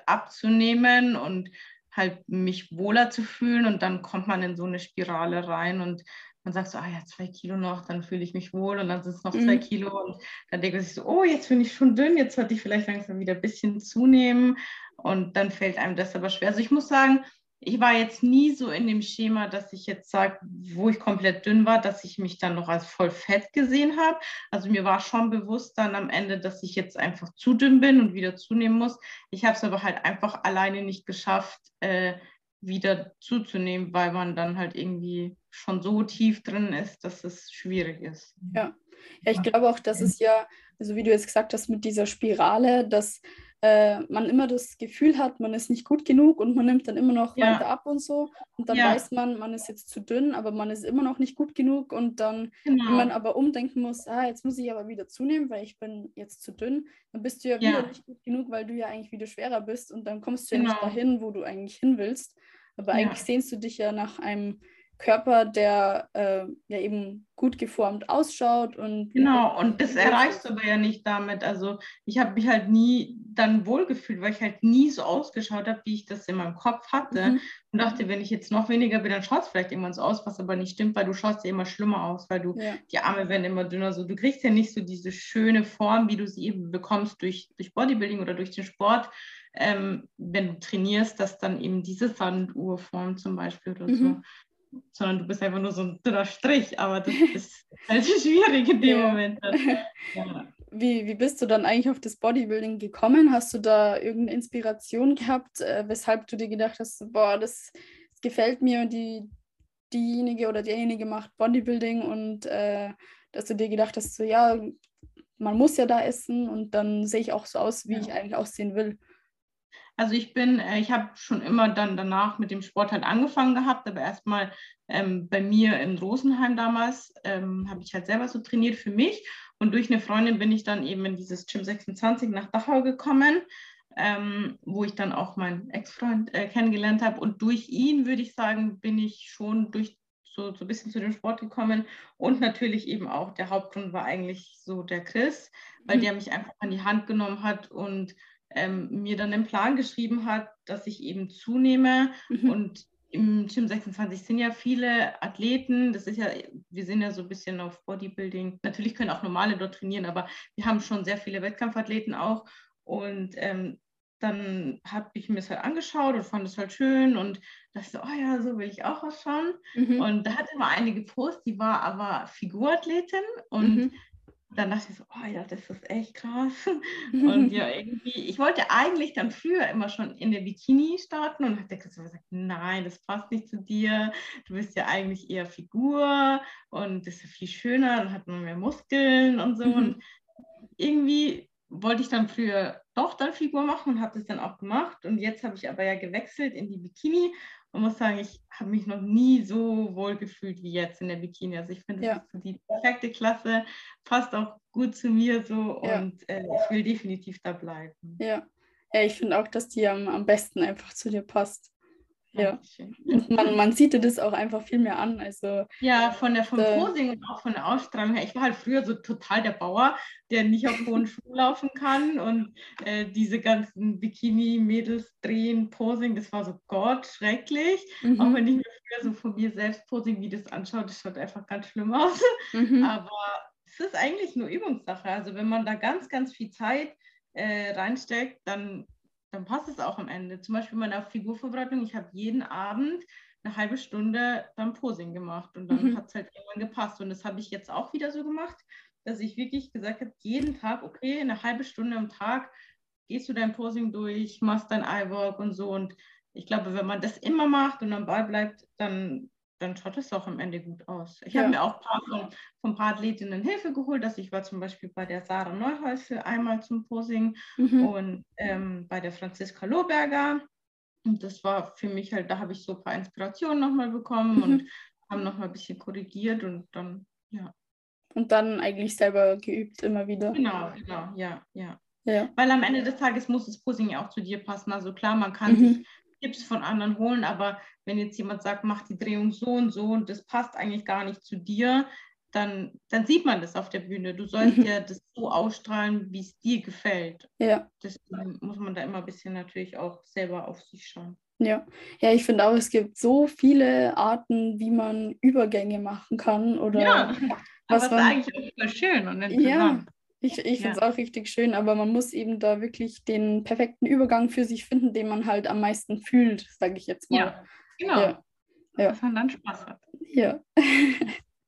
abzunehmen und halt mich wohler zu fühlen. Und dann kommt man in so eine Spirale rein und man sagt so, ah ja, zwei Kilo noch, dann fühle ich mich wohl und dann sind es noch mhm. zwei Kilo und dann denke ich so, oh, jetzt bin ich schon dünn, jetzt sollte ich vielleicht langsam wieder ein bisschen zunehmen und dann fällt einem das aber schwer. Also ich muss sagen, ich war jetzt nie so in dem Schema, dass ich jetzt sage, wo ich komplett dünn war, dass ich mich dann noch als voll fett gesehen habe. Also mir war schon bewusst dann am Ende, dass ich jetzt einfach zu dünn bin und wieder zunehmen muss. Ich habe es aber halt einfach alleine nicht geschafft, äh, wieder zuzunehmen, weil man dann halt irgendwie schon so tief drin ist, dass es schwierig ist. Ja, ja ich glaube auch, dass es ja, also wie du jetzt gesagt hast, mit dieser Spirale, dass äh, man immer das Gefühl hat, man ist nicht gut genug und man nimmt dann immer noch ja. weiter ab und so. Und dann ja. weiß man, man ist jetzt zu dünn, aber man ist immer noch nicht gut genug. Und dann, genau. wenn man aber umdenken muss, ah, jetzt muss ich aber wieder zunehmen, weil ich bin jetzt zu dünn, dann bist du ja, ja. wieder nicht gut genug, weil du ja eigentlich wieder schwerer bist und dann kommst du genau. ja nicht genau. dahin, wo du eigentlich hin willst. Aber eigentlich sehnst du dich ja nach einem Körper, der äh, ja eben gut geformt ausschaut und genau und das erreichst du aber ja nicht damit. Also ich habe mich halt nie dann wohlgefühlt, weil ich halt nie so ausgeschaut habe, wie ich das in meinem Kopf hatte mhm. und dachte, wenn ich jetzt noch weniger bin, dann schaut es vielleicht irgendwann so aus, was aber nicht stimmt, weil du schaust ja immer schlimmer aus, weil du ja. die Arme werden immer dünner, so du kriegst ja nicht so diese schöne Form, wie du sie eben bekommst durch durch Bodybuilding oder durch den Sport. Ähm, wenn du trainierst, dass dann eben diese Sanduhrform zum Beispiel oder mhm. so sondern du bist einfach nur so ein dünner Strich, aber das ist halt schwierig in dem ja. Moment. Ja. Wie, wie bist du dann eigentlich auf das Bodybuilding gekommen? Hast du da irgendeine Inspiration gehabt, äh, weshalb du dir gedacht hast, boah, das, das gefällt mir und die, diejenige oder derjenige macht Bodybuilding und äh, dass du dir gedacht hast, so ja, man muss ja da essen und dann sehe ich auch so aus, wie ja. ich eigentlich aussehen will. Also ich bin, äh, ich habe schon immer dann danach mit dem Sport halt angefangen gehabt, aber erstmal ähm, bei mir in Rosenheim damals ähm, habe ich halt selber so trainiert für mich und durch eine Freundin bin ich dann eben in dieses Gym 26 nach Dachau gekommen, ähm, wo ich dann auch meinen Ex-Freund äh, kennengelernt habe und durch ihn würde ich sagen, bin ich schon durch so, so ein bisschen zu dem Sport gekommen. Und natürlich eben auch der Hauptgrund war eigentlich so der Chris, weil mhm. der mich einfach an die Hand genommen hat und ähm, mir dann einen Plan geschrieben hat, dass ich eben zunehme. Mhm. Und im Gym 26 sind ja viele Athleten. Das ist ja, wir sind ja so ein bisschen auf Bodybuilding. Natürlich können auch normale dort trainieren, aber wir haben schon sehr viele Wettkampfathleten auch. Und ähm, dann habe ich mir das halt angeschaut und fand es halt schön und dachte so, oh ja, so will ich auch ausschauen. Mhm. Und da hatte immer eine gepostet, die war aber Figurathletin und mhm. Dann dachte ich so, oh ja, das ist echt krass. Und ja, irgendwie, ich wollte eigentlich dann früher immer schon in der Bikini starten und hat der Christoph gesagt, nein, das passt nicht zu dir. Du bist ja eigentlich eher Figur und das ist viel schöner, dann hat man mehr Muskeln und so. Mhm. Und irgendwie wollte ich dann früher doch dann Figur machen und habe das dann auch gemacht. Und jetzt habe ich aber ja gewechselt in die Bikini und muss sagen, ich habe mich noch nie so wohl gefühlt wie jetzt in der Bikini. Also ich finde, das ja. ist so die perfekte Klasse, passt auch gut zu mir so ja. und äh, ich will definitiv da bleiben. Ja, ja ich finde auch, dass die am, am besten einfach zu dir passt. Ja. Man, man sieht dir das auch einfach viel mehr an. Also, ja, von der vom äh, Posing und auch von der Ausstrahlung her. Ich war halt früher so total der Bauer, der nicht auf hohen Schuhen laufen kann. Und äh, diese ganzen Bikini-Mädels drehen, Posing, das war so Gott, schrecklich. Mhm. Auch wenn ich mir früher so von mir selbst Posing-Videos anschaue, das schaut einfach ganz schlimm aus. Mhm. Aber es ist eigentlich nur Übungssache. Also wenn man da ganz, ganz viel Zeit äh, reinsteckt, dann dann passt es auch am Ende. Zum Beispiel meine Figurvorbereitung, ich habe jeden Abend eine halbe Stunde dann Posing gemacht und dann mhm. hat es halt irgendwann gepasst. Und das habe ich jetzt auch wieder so gemacht, dass ich wirklich gesagt habe, jeden Tag, okay, eine halbe Stunde am Tag gehst du dein Posing durch, machst dein Eye-Work und so. Und ich glaube, wenn man das immer macht und am Ball bleibt, dann dann schaut es auch am Ende gut aus. Ich ja. habe mir auch paar von, von ein paar Athletinnen Hilfe geholt. Dass ich war zum Beispiel bei der Sarah Neuhäusel einmal zum Posing mhm. und ähm, bei der Franziska Lohberger. Und das war für mich halt, da habe ich so ein paar Inspirationen nochmal bekommen mhm. und haben nochmal ein bisschen korrigiert und dann, ja. Und dann eigentlich selber geübt immer wieder. Genau, genau, ja, ja. ja. Weil am Ende des Tages muss das Posing ja auch zu dir passen. Also klar, man kann mhm. sich Tipps von anderen holen, aber wenn jetzt jemand sagt, mach die Drehung so und so und das passt eigentlich gar nicht zu dir, dann, dann sieht man das auf der Bühne. Du sollst mhm. ja das so ausstrahlen, wie es dir gefällt. Ja. Deswegen muss man da immer ein bisschen natürlich auch selber auf sich schauen. Ja, ja, ich finde auch, es gibt so viele Arten, wie man Übergänge machen kann. Oder ja, was aber man, ist eigentlich auch voll schön und interessant. Ja, ich, ich finde es ja. auch richtig schön, aber man muss eben da wirklich den perfekten Übergang für sich finden, den man halt am meisten fühlt, sage ich jetzt mal. Ja, genau. Ja. Ja. Dass man dann Spaß hat. Ja.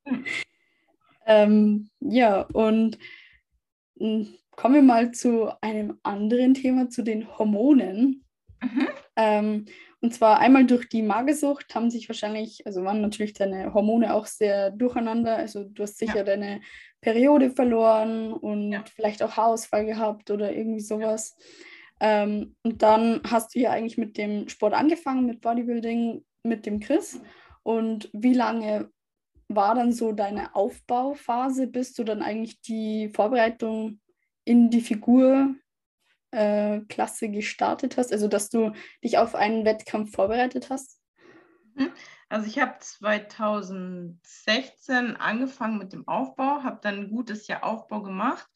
hm. ähm, ja, und hm, kommen wir mal zu einem anderen Thema, zu den Hormonen. Mhm. Ähm, und zwar einmal durch die Magersucht haben sich wahrscheinlich, also waren natürlich deine Hormone auch sehr durcheinander. Also du hast sicher ja. deine Periode verloren und ja. vielleicht auch Haarausfall gehabt oder irgendwie sowas. Ähm, und dann hast du ja eigentlich mit dem Sport angefangen, mit Bodybuilding, mit dem Chris. Und wie lange war dann so deine Aufbauphase, bis du dann eigentlich die Vorbereitung in die Figur äh, gestartet hast, also dass du dich auf einen Wettkampf vorbereitet hast? Also ich habe 2016 angefangen mit dem Aufbau, habe dann ein gutes Jahr Aufbau gemacht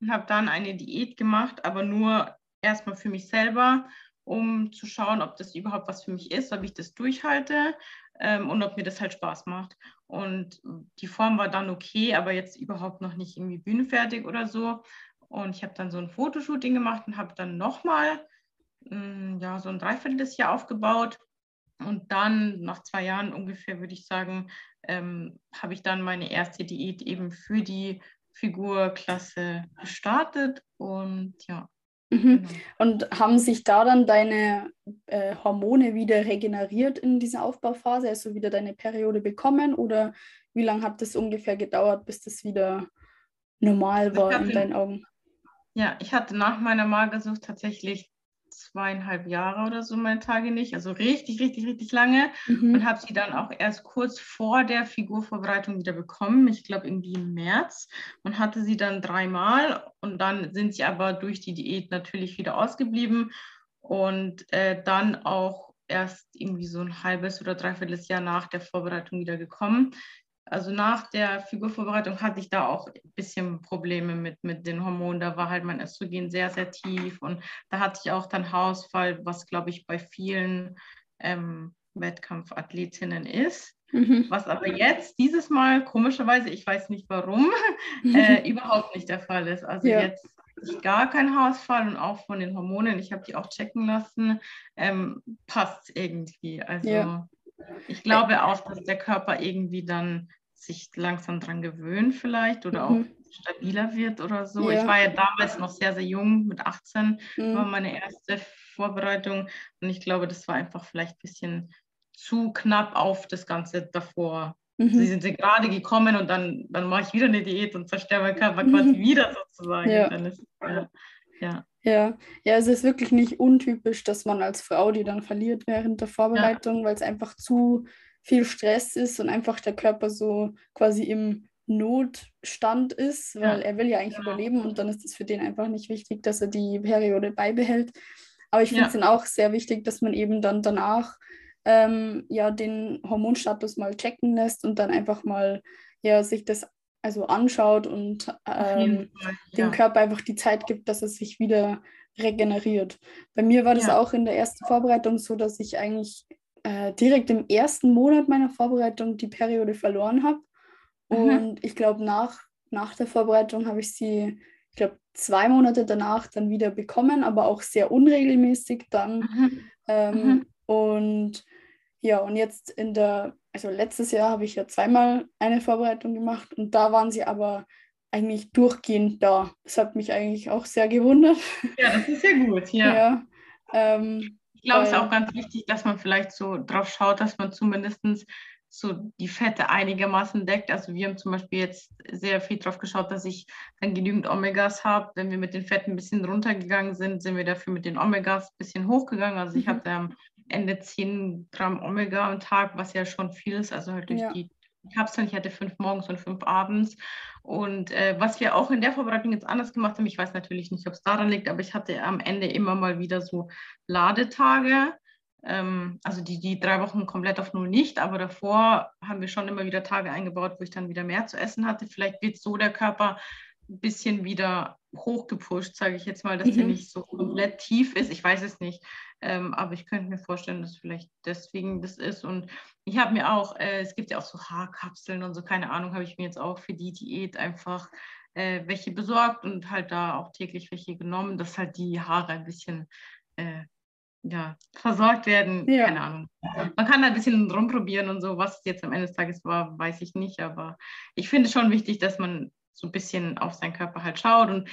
und habe dann eine Diät gemacht, aber nur erstmal für mich selber, um zu schauen, ob das überhaupt was für mich ist, ob ich das durchhalte ähm, und ob mir das halt Spaß macht. Und die Form war dann okay, aber jetzt überhaupt noch nicht irgendwie bühnenfertig oder so. Und ich habe dann so ein Fotoshooting gemacht und habe dann nochmal mm, ja, so ein Dreivierteljahr aufgebaut Und dann, nach zwei Jahren ungefähr, würde ich sagen, ähm, habe ich dann meine erste Diät eben für die Figurklasse gestartet. Und ja. Mhm. Genau. Und haben sich da dann deine äh, Hormone wieder regeneriert in dieser Aufbauphase? Also wieder deine Periode bekommen? Oder wie lange hat das ungefähr gedauert, bis das wieder normal war hatte, in deinen Augen? Ja, ich hatte nach meiner Magersucht tatsächlich zweieinhalb Jahre oder so meine Tage nicht, also richtig, richtig, richtig lange mhm. und habe sie dann auch erst kurz vor der Figurvorbereitung wieder bekommen, ich glaube irgendwie im März und hatte sie dann dreimal und dann sind sie aber durch die Diät natürlich wieder ausgeblieben und äh, dann auch erst irgendwie so ein halbes oder dreiviertel Jahr nach der Vorbereitung wieder gekommen. Also nach der Figurvorbereitung hatte ich da auch ein bisschen Probleme mit, mit den Hormonen. Da war halt mein Östrogen sehr, sehr tief und da hatte ich auch dann Haarausfall, was glaube ich bei vielen ähm, Wettkampfathletinnen ist. Mhm. Was aber jetzt dieses Mal komischerweise, ich weiß nicht warum, äh, überhaupt nicht der Fall ist. Also ja. jetzt ich gar keinen Haarausfall und auch von den Hormonen, ich habe die auch checken lassen, ähm, passt irgendwie. Also ja. ich glaube auch, dass der Körper irgendwie dann sich langsam dran gewöhnt vielleicht oder mhm. auch stabiler wird oder so. Ja. Ich war ja damals noch sehr, sehr jung, mit 18 mhm. war meine erste Vorbereitung und ich glaube, das war einfach vielleicht ein bisschen zu knapp auf das Ganze davor. Mhm. Sie sind gerade gekommen und dann, dann mache ich wieder eine Diät und zerstöre meinen Körper quasi mhm. wieder sozusagen. Ja. Ist, ja. ja. Ja, ja, es ist wirklich nicht untypisch, dass man als Frau die dann verliert während der Vorbereitung, weil es einfach zu viel Stress ist und einfach der Körper so quasi im Notstand ist, weil ja. er will ja eigentlich ja. überleben und dann ist es für den einfach nicht wichtig, dass er die Periode beibehält. Aber ich finde es ja. dann auch sehr wichtig, dass man eben dann danach ähm, ja den Hormonstatus mal checken lässt und dann einfach mal ja sich das also anschaut und ähm, dem Körper einfach die Zeit gibt, dass er sich wieder regeneriert. Bei mir war das auch in der ersten Vorbereitung so, dass ich eigentlich äh, direkt im ersten Monat meiner Vorbereitung die Periode verloren habe. Und mhm. ich glaube, nach, nach der Vorbereitung habe ich sie, ich glaube, zwei Monate danach dann wieder bekommen, aber auch sehr unregelmäßig dann. Mhm. Ähm, mhm. Und ja, und jetzt in der, also letztes Jahr habe ich ja zweimal eine Vorbereitung gemacht und da waren sie aber eigentlich durchgehend da. Das hat mich eigentlich auch sehr gewundert. Ja, das ist ja gut, ja. ja ähm, ich glaube, es ist auch ganz wichtig, dass man vielleicht so drauf schaut, dass man zumindest so die Fette einigermaßen deckt. Also wir haben zum Beispiel jetzt sehr viel drauf geschaut, dass ich dann genügend Omegas habe. Wenn wir mit den Fetten ein bisschen runtergegangen sind, sind wir dafür mit den Omegas ein bisschen hochgegangen. Also ich mhm. hatte am Ende 10 Gramm Omega am Tag, was ja schon viel ist. Also halt durch ja. die Kapseln. Ich hatte fünf morgens und fünf abends. Und äh, was wir auch in der Vorbereitung jetzt anders gemacht haben, ich weiß natürlich nicht, ob es daran liegt, aber ich hatte am Ende immer mal wieder so Ladetage. Ähm, also die, die drei Wochen komplett auf Null nicht, aber davor haben wir schon immer wieder Tage eingebaut, wo ich dann wieder mehr zu essen hatte. Vielleicht wird so der Körper ein bisschen wieder hochgepusht, sage ich jetzt mal, dass mhm. der nicht so komplett tief ist. Ich weiß es nicht, ähm, aber ich könnte mir vorstellen, dass vielleicht deswegen das ist. Und ich habe mir auch, äh, es gibt ja auch so Haarkapseln und so, keine Ahnung, habe ich mir jetzt auch für die Diät einfach äh, welche besorgt und halt da auch täglich welche genommen, dass halt die Haare ein bisschen äh, ja, versorgt werden. Ja. Keine Ahnung. Man kann da ein bisschen rumprobieren und so. Was jetzt am Ende des Tages war, weiß ich nicht. Aber ich finde es schon wichtig, dass man so ein bisschen auf seinen Körper halt schaut. Und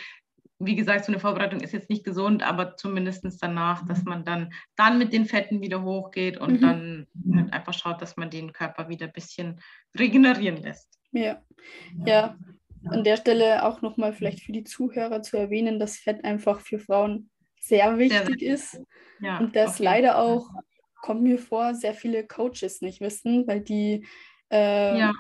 wie gesagt, so eine Vorbereitung ist jetzt nicht gesund, aber zumindest danach, dass man dann, dann mit den Fetten wieder hochgeht und mhm. dann halt einfach schaut, dass man den Körper wieder ein bisschen regenerieren lässt. Ja, ja. An der Stelle auch nochmal vielleicht für die Zuhörer zu erwähnen, dass Fett einfach für Frauen sehr wichtig sehr ist. Ja, und das leider auch, kommt mir vor, sehr viele Coaches nicht wissen, weil die äh, ja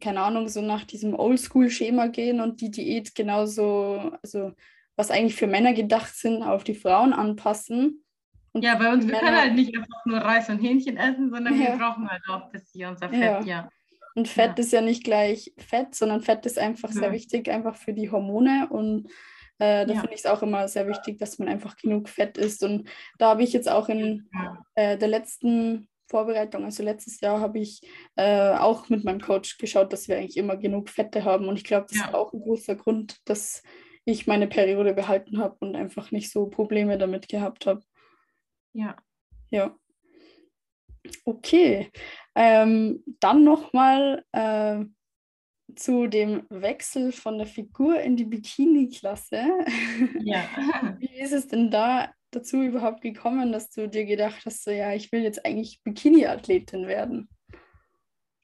keine Ahnung, so nach diesem Oldschool-Schema gehen und die Diät genauso, also was eigentlich für Männer gedacht sind, auf die Frauen anpassen. Und ja, bei uns, wir können halt nicht einfach nur Reis und Hähnchen essen, sondern ja. wir brauchen halt auch ein bisschen unser Fett, ja. ja. Und Fett ja. ist ja nicht gleich Fett, sondern Fett ist einfach sehr wichtig, einfach für die Hormone. Und äh, da finde ich es auch immer sehr wichtig, dass man einfach genug Fett isst. Und da habe ich jetzt auch in äh, der letzten Vorbereitung, also letztes Jahr habe ich äh, auch mit meinem Coach geschaut, dass wir eigentlich immer genug Fette haben. Und ich glaube, das ja. ist auch ein großer Grund, dass ich meine Periode behalten habe und einfach nicht so Probleme damit gehabt habe. Ja. Ja. Okay, ähm, dann nochmal äh, zu dem Wechsel von der Figur in die Bikini-Klasse. Ja. Wie ist es denn da dazu überhaupt gekommen, dass du dir gedacht hast, so, ja, ich will jetzt eigentlich Bikini-Athletin werden?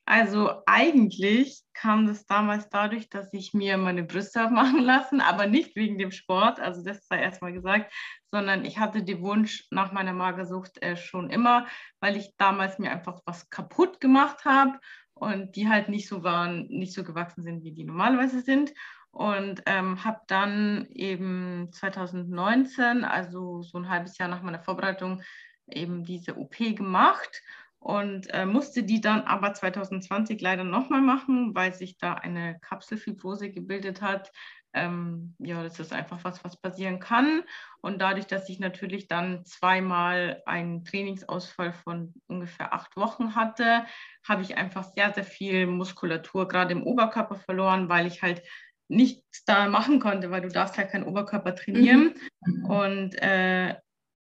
Also eigentlich kam das damals dadurch, dass ich mir meine Brüste habe machen lassen, aber nicht wegen dem Sport, also das sei erstmal gesagt, sondern ich hatte den Wunsch nach meiner Magersucht äh, schon immer, weil ich damals mir einfach was kaputt gemacht habe und die halt nicht so waren, nicht so gewachsen sind, wie die normalerweise sind. Und ähm, habe dann eben 2019, also so ein halbes Jahr nach meiner Vorbereitung, eben diese OP gemacht und äh, musste die dann aber 2020 leider nochmal machen, weil sich da eine Kapselfibrose gebildet hat. Ähm, ja, das ist einfach was, was passieren kann. Und dadurch, dass ich natürlich dann zweimal einen Trainingsausfall von ungefähr acht Wochen hatte, habe ich einfach sehr, sehr viel Muskulatur gerade im Oberkörper verloren, weil ich halt nichts da machen konnte, weil du darfst halt keinen Oberkörper trainieren. Mhm. Und äh,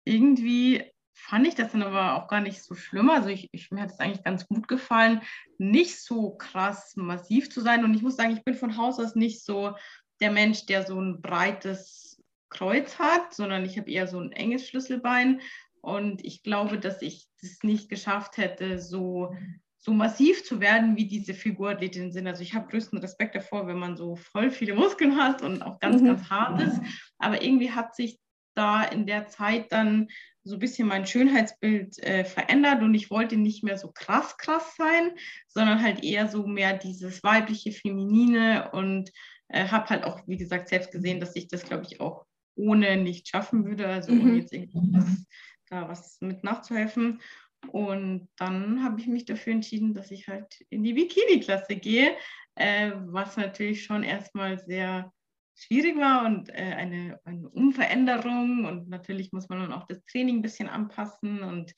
irgendwie fand ich das dann aber auch gar nicht so schlimm. Also ich, ich, mir hat es eigentlich ganz gut gefallen, nicht so krass massiv zu sein. Und ich muss sagen, ich bin von Haus aus nicht so der Mensch, der so ein breites Kreuz hat, sondern ich habe eher so ein enges Schlüsselbein. Und ich glaube, dass ich es nicht geschafft hätte, so, so massiv zu werden, wie diese Figurathletinnen sind. Also ich habe größten Respekt davor, wenn man so voll viele Muskeln hat und auch ganz, mhm. ganz hart ist. Aber irgendwie hat sich da in der Zeit dann so ein bisschen mein Schönheitsbild äh, verändert und ich wollte nicht mehr so krass, krass sein, sondern halt eher so mehr dieses weibliche, feminine und äh, habe halt auch, wie gesagt, selbst gesehen, dass ich das, glaube ich, auch ohne nicht schaffen würde, also mhm. ohne jetzt irgendwas da was mit nachzuhelfen. Und dann habe ich mich dafür entschieden, dass ich halt in die Bikini-Klasse gehe, äh, was natürlich schon erstmal sehr schwierig war und äh, eine, eine Umveränderung. Und natürlich muss man dann auch das Training ein bisschen anpassen und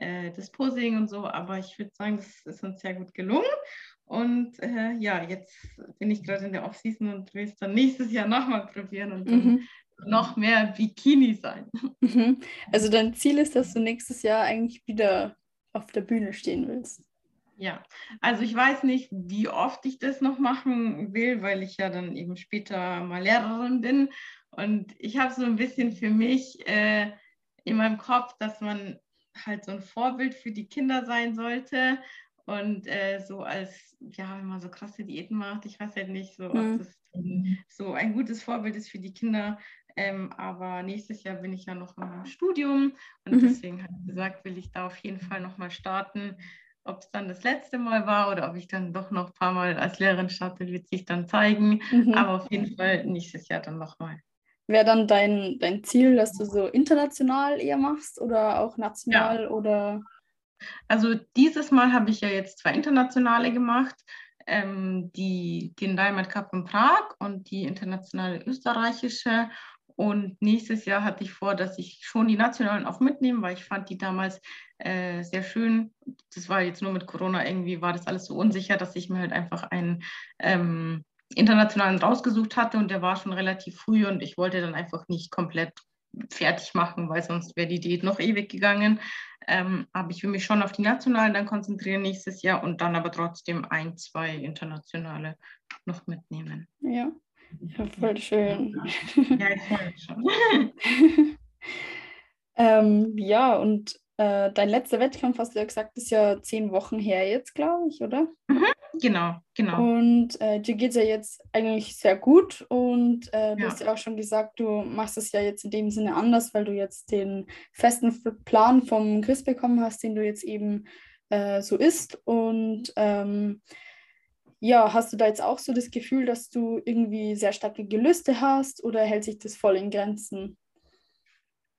äh, das Posing und so, aber ich würde sagen, das ist uns sehr gut gelungen. Und äh, ja, jetzt bin ich gerade in der Offseason und will es dann nächstes Jahr nochmal probieren und mhm. Noch mehr Bikini sein. Mhm. Also dein Ziel ist, dass du nächstes Jahr eigentlich wieder auf der Bühne stehen willst. Ja, also ich weiß nicht, wie oft ich das noch machen will, weil ich ja dann eben später mal Lehrerin bin. Und ich habe so ein bisschen für mich äh, in meinem Kopf, dass man halt so ein Vorbild für die Kinder sein sollte. Und äh, so als, ja, wenn man so krasse Diäten macht, ich weiß halt nicht, so, mhm. ob das so ein gutes Vorbild ist für die Kinder. Ähm, aber nächstes Jahr bin ich ja noch im Studium und mhm. deswegen habe ich gesagt, will ich da auf jeden Fall nochmal starten ob es dann das letzte Mal war oder ob ich dann doch noch ein paar Mal als Lehrerin starte, wird sich dann zeigen. Mhm. Aber auf jeden Fall nächstes Jahr dann nochmal. Wäre dann dein, dein Ziel, dass du so international eher machst oder auch national ja. oder? Also dieses Mal habe ich ja jetzt zwei internationale gemacht. Ähm, die, den Diamond Cup in Prag und die internationale österreichische. Und nächstes Jahr hatte ich vor, dass ich schon die nationalen auch mitnehme, weil ich fand die damals äh, sehr schön. Das war jetzt nur mit Corona irgendwie, war das alles so unsicher, dass ich mir halt einfach einen ähm, internationalen rausgesucht hatte und der war schon relativ früh und ich wollte dann einfach nicht komplett fertig machen, weil sonst wäre die Diät noch ewig gegangen. Ähm, aber ich will mich schon auf die nationalen dann konzentrieren nächstes Jahr und dann aber trotzdem ein, zwei internationale noch mitnehmen. Ja, ja, voll schön. Ja, ich freue mich schon. ähm, ja, und äh, dein letzter Wettkampf, hast du ja gesagt, ist ja zehn Wochen her jetzt, glaube ich, oder? Mhm, genau, genau. Und äh, dir geht es ja jetzt eigentlich sehr gut und äh, du ja. hast ja auch schon gesagt, du machst es ja jetzt in dem Sinne anders, weil du jetzt den festen Plan vom Chris bekommen hast, den du jetzt eben äh, so isst und ähm, ja, hast du da jetzt auch so das Gefühl, dass du irgendwie sehr starke Gelüste hast oder hält sich das voll in Grenzen?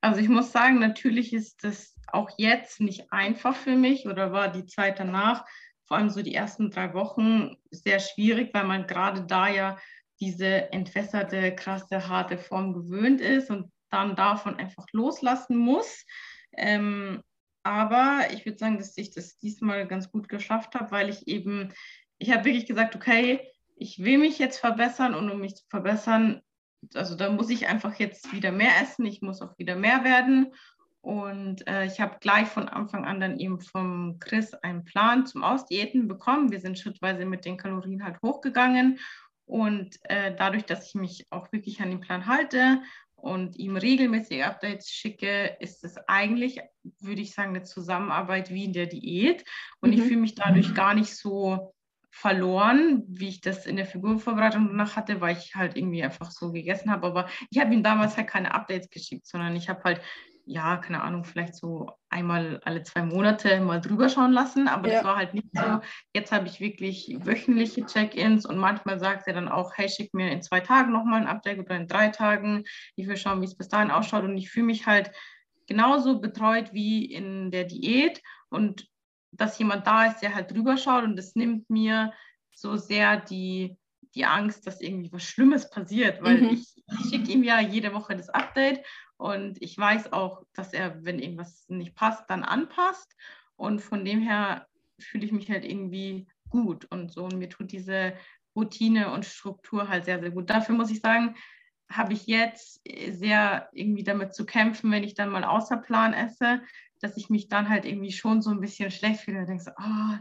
Also ich muss sagen, natürlich ist das auch jetzt nicht einfach für mich oder war die Zeit danach, vor allem so die ersten drei Wochen, sehr schwierig, weil man gerade da ja diese entwässerte, krasse, harte Form gewöhnt ist und dann davon einfach loslassen muss. Ähm, aber ich würde sagen, dass ich das diesmal ganz gut geschafft habe, weil ich eben ich habe wirklich gesagt, okay, ich will mich jetzt verbessern und um mich zu verbessern, also da muss ich einfach jetzt wieder mehr essen, ich muss auch wieder mehr werden. Und äh, ich habe gleich von Anfang an dann eben vom Chris einen Plan zum Ausdiäten bekommen. Wir sind schrittweise mit den Kalorien halt hochgegangen. Und äh, dadurch, dass ich mich auch wirklich an den Plan halte und ihm regelmäßig Updates schicke, ist es eigentlich, würde ich sagen, eine Zusammenarbeit wie in der Diät. Und mhm. ich fühle mich dadurch gar nicht so verloren, wie ich das in der Figurvorbereitung danach hatte, weil ich halt irgendwie einfach so gegessen habe. Aber ich habe ihm damals halt keine Updates geschickt, sondern ich habe halt ja, keine Ahnung, vielleicht so einmal alle zwei Monate mal drüber schauen lassen. Aber ja. das war halt nicht so. Jetzt habe ich wirklich wöchentliche Check-ins und manchmal sagt er dann auch, hey, schick mir in zwei Tagen nochmal ein Update oder in drei Tagen. Ich will schauen, wie es bis dahin ausschaut. Und ich fühle mich halt genauso betreut wie in der Diät. Und dass jemand da ist, der halt drüber schaut und das nimmt mir so sehr die die Angst, dass irgendwie was Schlimmes passiert, weil mhm. ich, ich schicke ihm ja jede Woche das Update und ich weiß auch, dass er, wenn irgendwas nicht passt, dann anpasst. Und von dem her fühle ich mich halt irgendwie gut und so. Und mir tut diese Routine und Struktur halt sehr, sehr gut. Dafür muss ich sagen, habe ich jetzt sehr irgendwie damit zu kämpfen, wenn ich dann mal außer Plan esse, dass ich mich dann halt irgendwie schon so ein bisschen schlecht fühle und denke so, oh,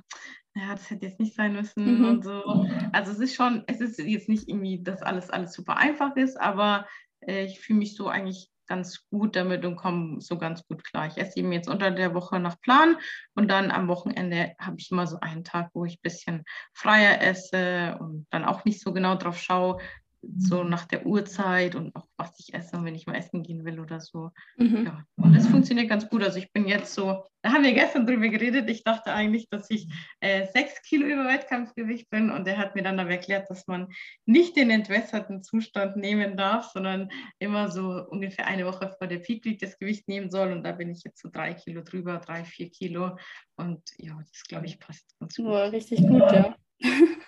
ja, das hätte jetzt nicht sein müssen mhm. und so. Also es ist schon, es ist jetzt nicht irgendwie, dass alles, alles super einfach ist, aber äh, ich fühle mich so eigentlich ganz gut damit und komme so ganz gut klar. Ich esse eben jetzt unter der Woche nach Plan und dann am Wochenende habe ich immer so einen Tag, wo ich ein bisschen freier esse und dann auch nicht so genau drauf schaue, so nach der Uhrzeit und auch was ich esse, wenn ich mal essen gehen will oder so. Mhm. Ja, und das funktioniert ganz gut. Also ich bin jetzt so, da haben wir gestern drüber geredet. Ich dachte eigentlich, dass ich äh, sechs Kilo über Wettkampfgewicht bin und er hat mir dann aber erklärt, dass man nicht den entwässerten Zustand nehmen darf, sondern immer so ungefähr eine Woche vor der Peak League das Gewicht nehmen soll. Und da bin ich jetzt so drei Kilo drüber, drei, vier Kilo. Und ja, das glaube ich passt ganz gut. Oh, richtig gut, ja.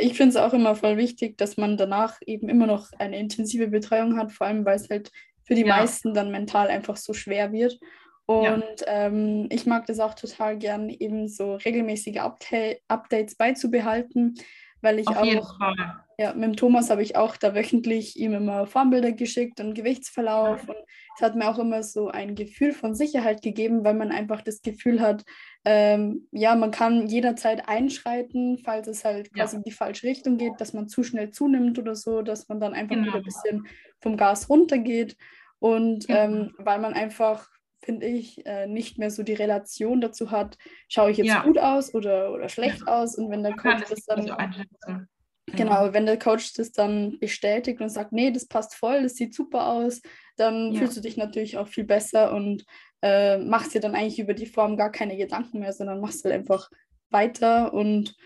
ich finde es auch immer voll wichtig, dass man danach eben immer noch eine intensive Betreuung hat, vor allem weil es halt für die ja. meisten dann mental einfach so schwer wird. Und ja. ähm, ich mag das auch total gern, eben so regelmäßige Upta Updates beizubehalten, weil ich Auf auch, ja, mit dem Thomas habe ich auch da wöchentlich ihm immer Formbilder geschickt und Gewichtsverlauf ja. und es hat mir auch immer so ein Gefühl von Sicherheit gegeben, weil man einfach das Gefühl hat, ähm, ja, man kann jederzeit einschreiten, falls es halt quasi ja. in die falsche Richtung geht, dass man zu schnell zunimmt oder so, dass man dann einfach genau. wieder ein bisschen vom Gas runtergeht. Und genau. ähm, weil man einfach, finde ich, äh, nicht mehr so die Relation dazu hat, schaue ich jetzt ja. gut aus oder, oder schlecht ja. aus. Und wenn der Coach das dann. Genau, wenn der Coach das dann bestätigt und sagt, nee, das passt voll, das sieht super aus, dann ja. fühlst du dich natürlich auch viel besser und äh, machst dir dann eigentlich über die Form gar keine Gedanken mehr, sondern machst halt einfach weiter und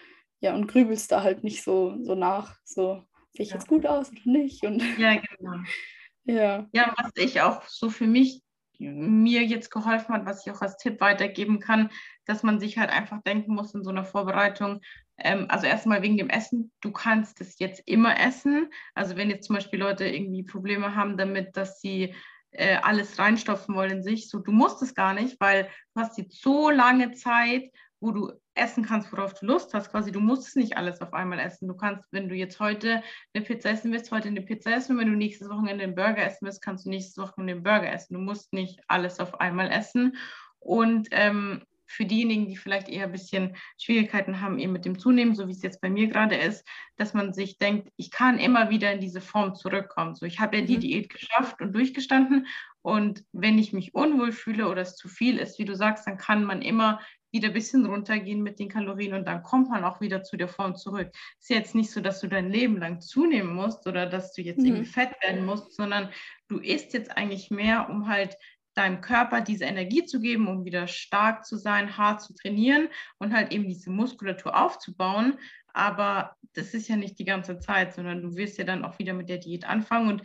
ja, und grübelst da halt nicht so, so nach, so sehe ich ja. jetzt gut aus oder nicht. Und ja, genau. ja. ja, was ich auch so für mich mir jetzt geholfen hat, was ich auch als Tipp weitergeben kann, dass man sich halt einfach denken muss in so einer Vorbereitung, also erstmal wegen dem Essen, du kannst es jetzt immer essen. Also wenn jetzt zum Beispiel Leute irgendwie Probleme haben damit, dass sie äh, alles reinstopfen wollen in sich. So, du musst es gar nicht, weil du hast jetzt so lange Zeit, wo du essen kannst, worauf du Lust hast. Quasi, du musst es nicht alles auf einmal essen. Du kannst, wenn du jetzt heute eine Pizza essen willst, heute eine Pizza essen. Wenn du nächstes Wochenende einen Burger essen willst, kannst du nächstes Wochenende einen Burger essen. Du musst nicht alles auf einmal essen. Und ähm, für diejenigen, die vielleicht eher ein bisschen Schwierigkeiten haben, eben mit dem Zunehmen, so wie es jetzt bei mir gerade ist, dass man sich denkt, ich kann immer wieder in diese Form zurückkommen. So, ich habe ja die mhm. Diät geschafft und durchgestanden. Und wenn ich mich unwohl fühle oder es zu viel ist, wie du sagst, dann kann man immer wieder ein bisschen runtergehen mit den Kalorien und dann kommt man auch wieder zu der Form zurück. Es ist jetzt nicht so, dass du dein Leben lang zunehmen musst oder dass du jetzt mhm. irgendwie fett werden musst, sondern du isst jetzt eigentlich mehr, um halt deinem Körper diese Energie zu geben, um wieder stark zu sein, hart zu trainieren und halt eben diese Muskulatur aufzubauen. Aber das ist ja nicht die ganze Zeit, sondern du wirst ja dann auch wieder mit der Diät anfangen und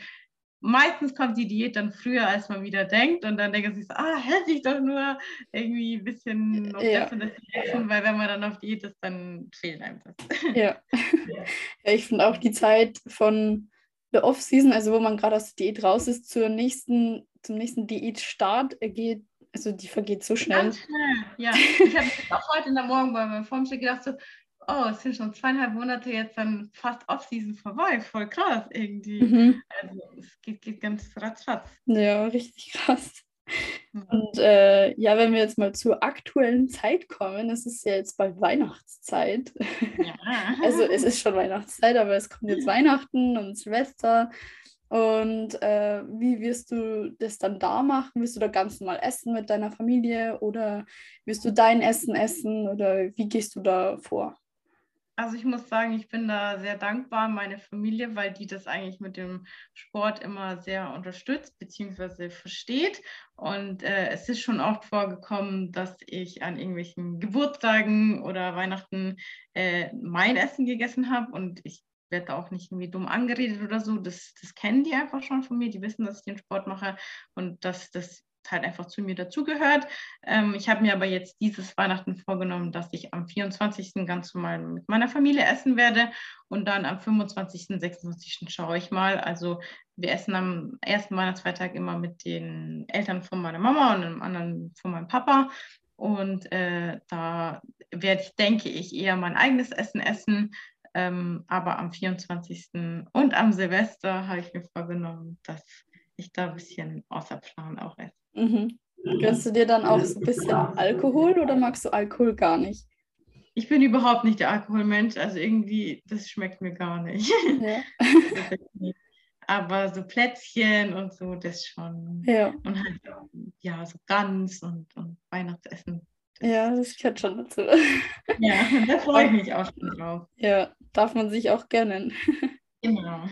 meistens kommt die Diät dann früher, als man wieder denkt und dann denkt man sich so, ah, hätte ich doch nur irgendwie ein bisschen noch ja. das und das weil wenn man dann auf Diät ist, dann fehlt einem das. Ja, ja ich finde auch die Zeit von der Off-Season, also wo man gerade aus der Diät raus ist, zur nächsten, zum nächsten Diätstart geht, also die vergeht so schnell. Ganz schnell, ja. Ich habe auch heute in der Morgen bei meinem Formstück gedacht, so, oh, es sind schon zweieinhalb Monate jetzt dann fast Off-Season vorbei. Voll krass irgendwie. Mhm. Also es geht, geht ganz ratzfatz. Ja, richtig krass. Und äh, ja, wenn wir jetzt mal zur aktuellen Zeit kommen, es ist ja jetzt bald Weihnachtszeit. Ja. also es ist schon Weihnachtszeit, aber es kommt jetzt Weihnachten und Silvester. Und äh, wie wirst du das dann da machen? Wirst du da ganz normal essen mit deiner Familie oder wirst du dein Essen essen oder wie gehst du da vor? Also ich muss sagen, ich bin da sehr dankbar, meine Familie, weil die das eigentlich mit dem Sport immer sehr unterstützt bzw. versteht. Und äh, es ist schon oft vorgekommen, dass ich an irgendwelchen Geburtstagen oder Weihnachten äh, mein Essen gegessen habe und ich werde da auch nicht irgendwie dumm angeredet oder so. Das, das kennen die einfach schon von mir. Die wissen, dass ich den Sport mache und dass das halt einfach zu mir dazugehört. Ähm, ich habe mir aber jetzt dieses Weihnachten vorgenommen, dass ich am 24. ganz normal mit meiner Familie essen werde und dann am 25., 26. schaue ich mal. Also wir essen am ersten Weihnachtsfeiertag immer mit den Eltern von meiner Mama und dem anderen von meinem Papa. Und äh, da werde ich, denke ich, eher mein eigenes Essen essen. Ähm, aber am 24. und am Silvester habe ich mir vorgenommen, dass ich da ein bisschen außer Plan auch esse. Mhm. Gönnst du dir dann auch so ein bisschen Alkohol oder magst du Alkohol gar nicht? Ich bin überhaupt nicht der Alkoholmensch, also irgendwie, das schmeckt mir gar nicht. Ja. Aber so Plätzchen und so, das schon. Ja. Und halt, ja, so Gans und, und Weihnachtsessen. Das ja, das gehört schon dazu. Ja, da freue ich mich auch schon drauf. Ja, darf man sich auch gönnen. Genau.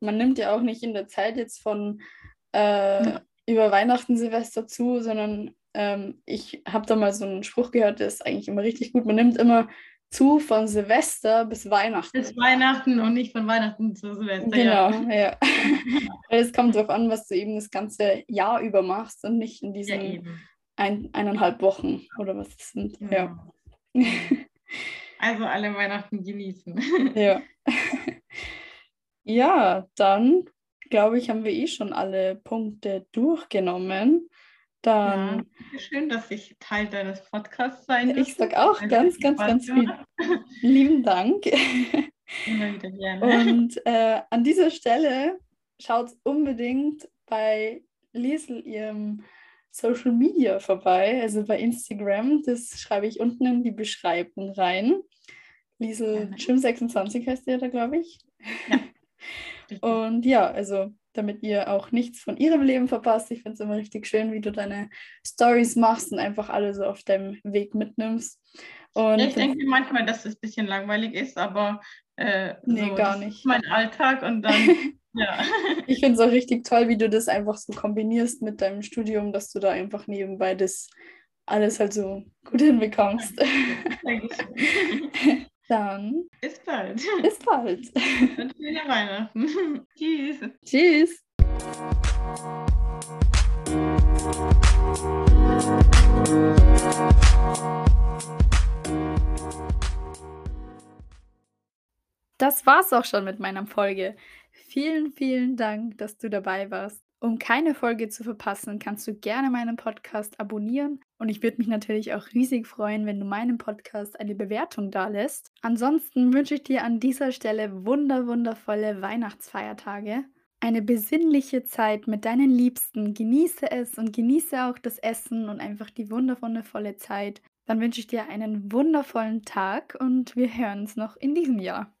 man nimmt ja auch nicht in der Zeit jetzt von äh, über Weihnachten, Silvester zu, sondern ähm, ich habe da mal so einen Spruch gehört, der ist eigentlich immer richtig gut. Man nimmt immer zu von Silvester bis Weihnachten. Bis Weihnachten und nicht von Weihnachten zu Silvester. Genau, ja. ja. Weil es kommt darauf an, was du eben das ganze Jahr über machst und nicht in diesen ja, ein, eineinhalb Wochen oder was es sind. Ja. ja. Also alle Weihnachten genießen. Ja. Ja, dann glaube ich, haben wir eh schon alle Punkte durchgenommen. Dann, ja, schön, dass ich Teil deines Podcasts sein darf. Ich sage auch ganz, ganz, ganz viel lieben Dank. Immer wieder gerne. Und äh, an dieser Stelle schaut unbedingt bei Liesel ihrem Social Media vorbei, also bei Instagram. Das schreibe ich unten in die Beschreibung rein. Liesel Jim26 heißt der da, glaube ich. Ja. Und ja, also damit ihr auch nichts von ihrem Leben verpasst. Ich finde es immer richtig schön, wie du deine Stories machst und einfach alle so auf deinem Weg mitnimmst. Und ich denke manchmal, dass es ein bisschen langweilig ist, aber äh, nee, so, gar nicht. mein Alltag und dann. ja. Ich finde es auch richtig toll, wie du das einfach so kombinierst mit deinem Studium, dass du da einfach nebenbei das alles halt so gut hinbekommst. Dankeschön. Dann. Bis bald. Bis bald. Und schöne Weihnachten. Tschüss. Tschüss. Das war's auch schon mit meiner Folge. Vielen, vielen Dank, dass du dabei warst. Um keine Folge zu verpassen, kannst du gerne meinen Podcast abonnieren und ich würde mich natürlich auch riesig freuen, wenn du meinem Podcast eine Bewertung da lässt. Ansonsten wünsche ich dir an dieser Stelle wunder wundervolle Weihnachtsfeiertage, eine besinnliche Zeit mit deinen Liebsten. Genieße es und genieße auch das Essen und einfach die wunderwundervolle Zeit. Dann wünsche ich dir einen wundervollen Tag und wir hören uns noch in diesem Jahr.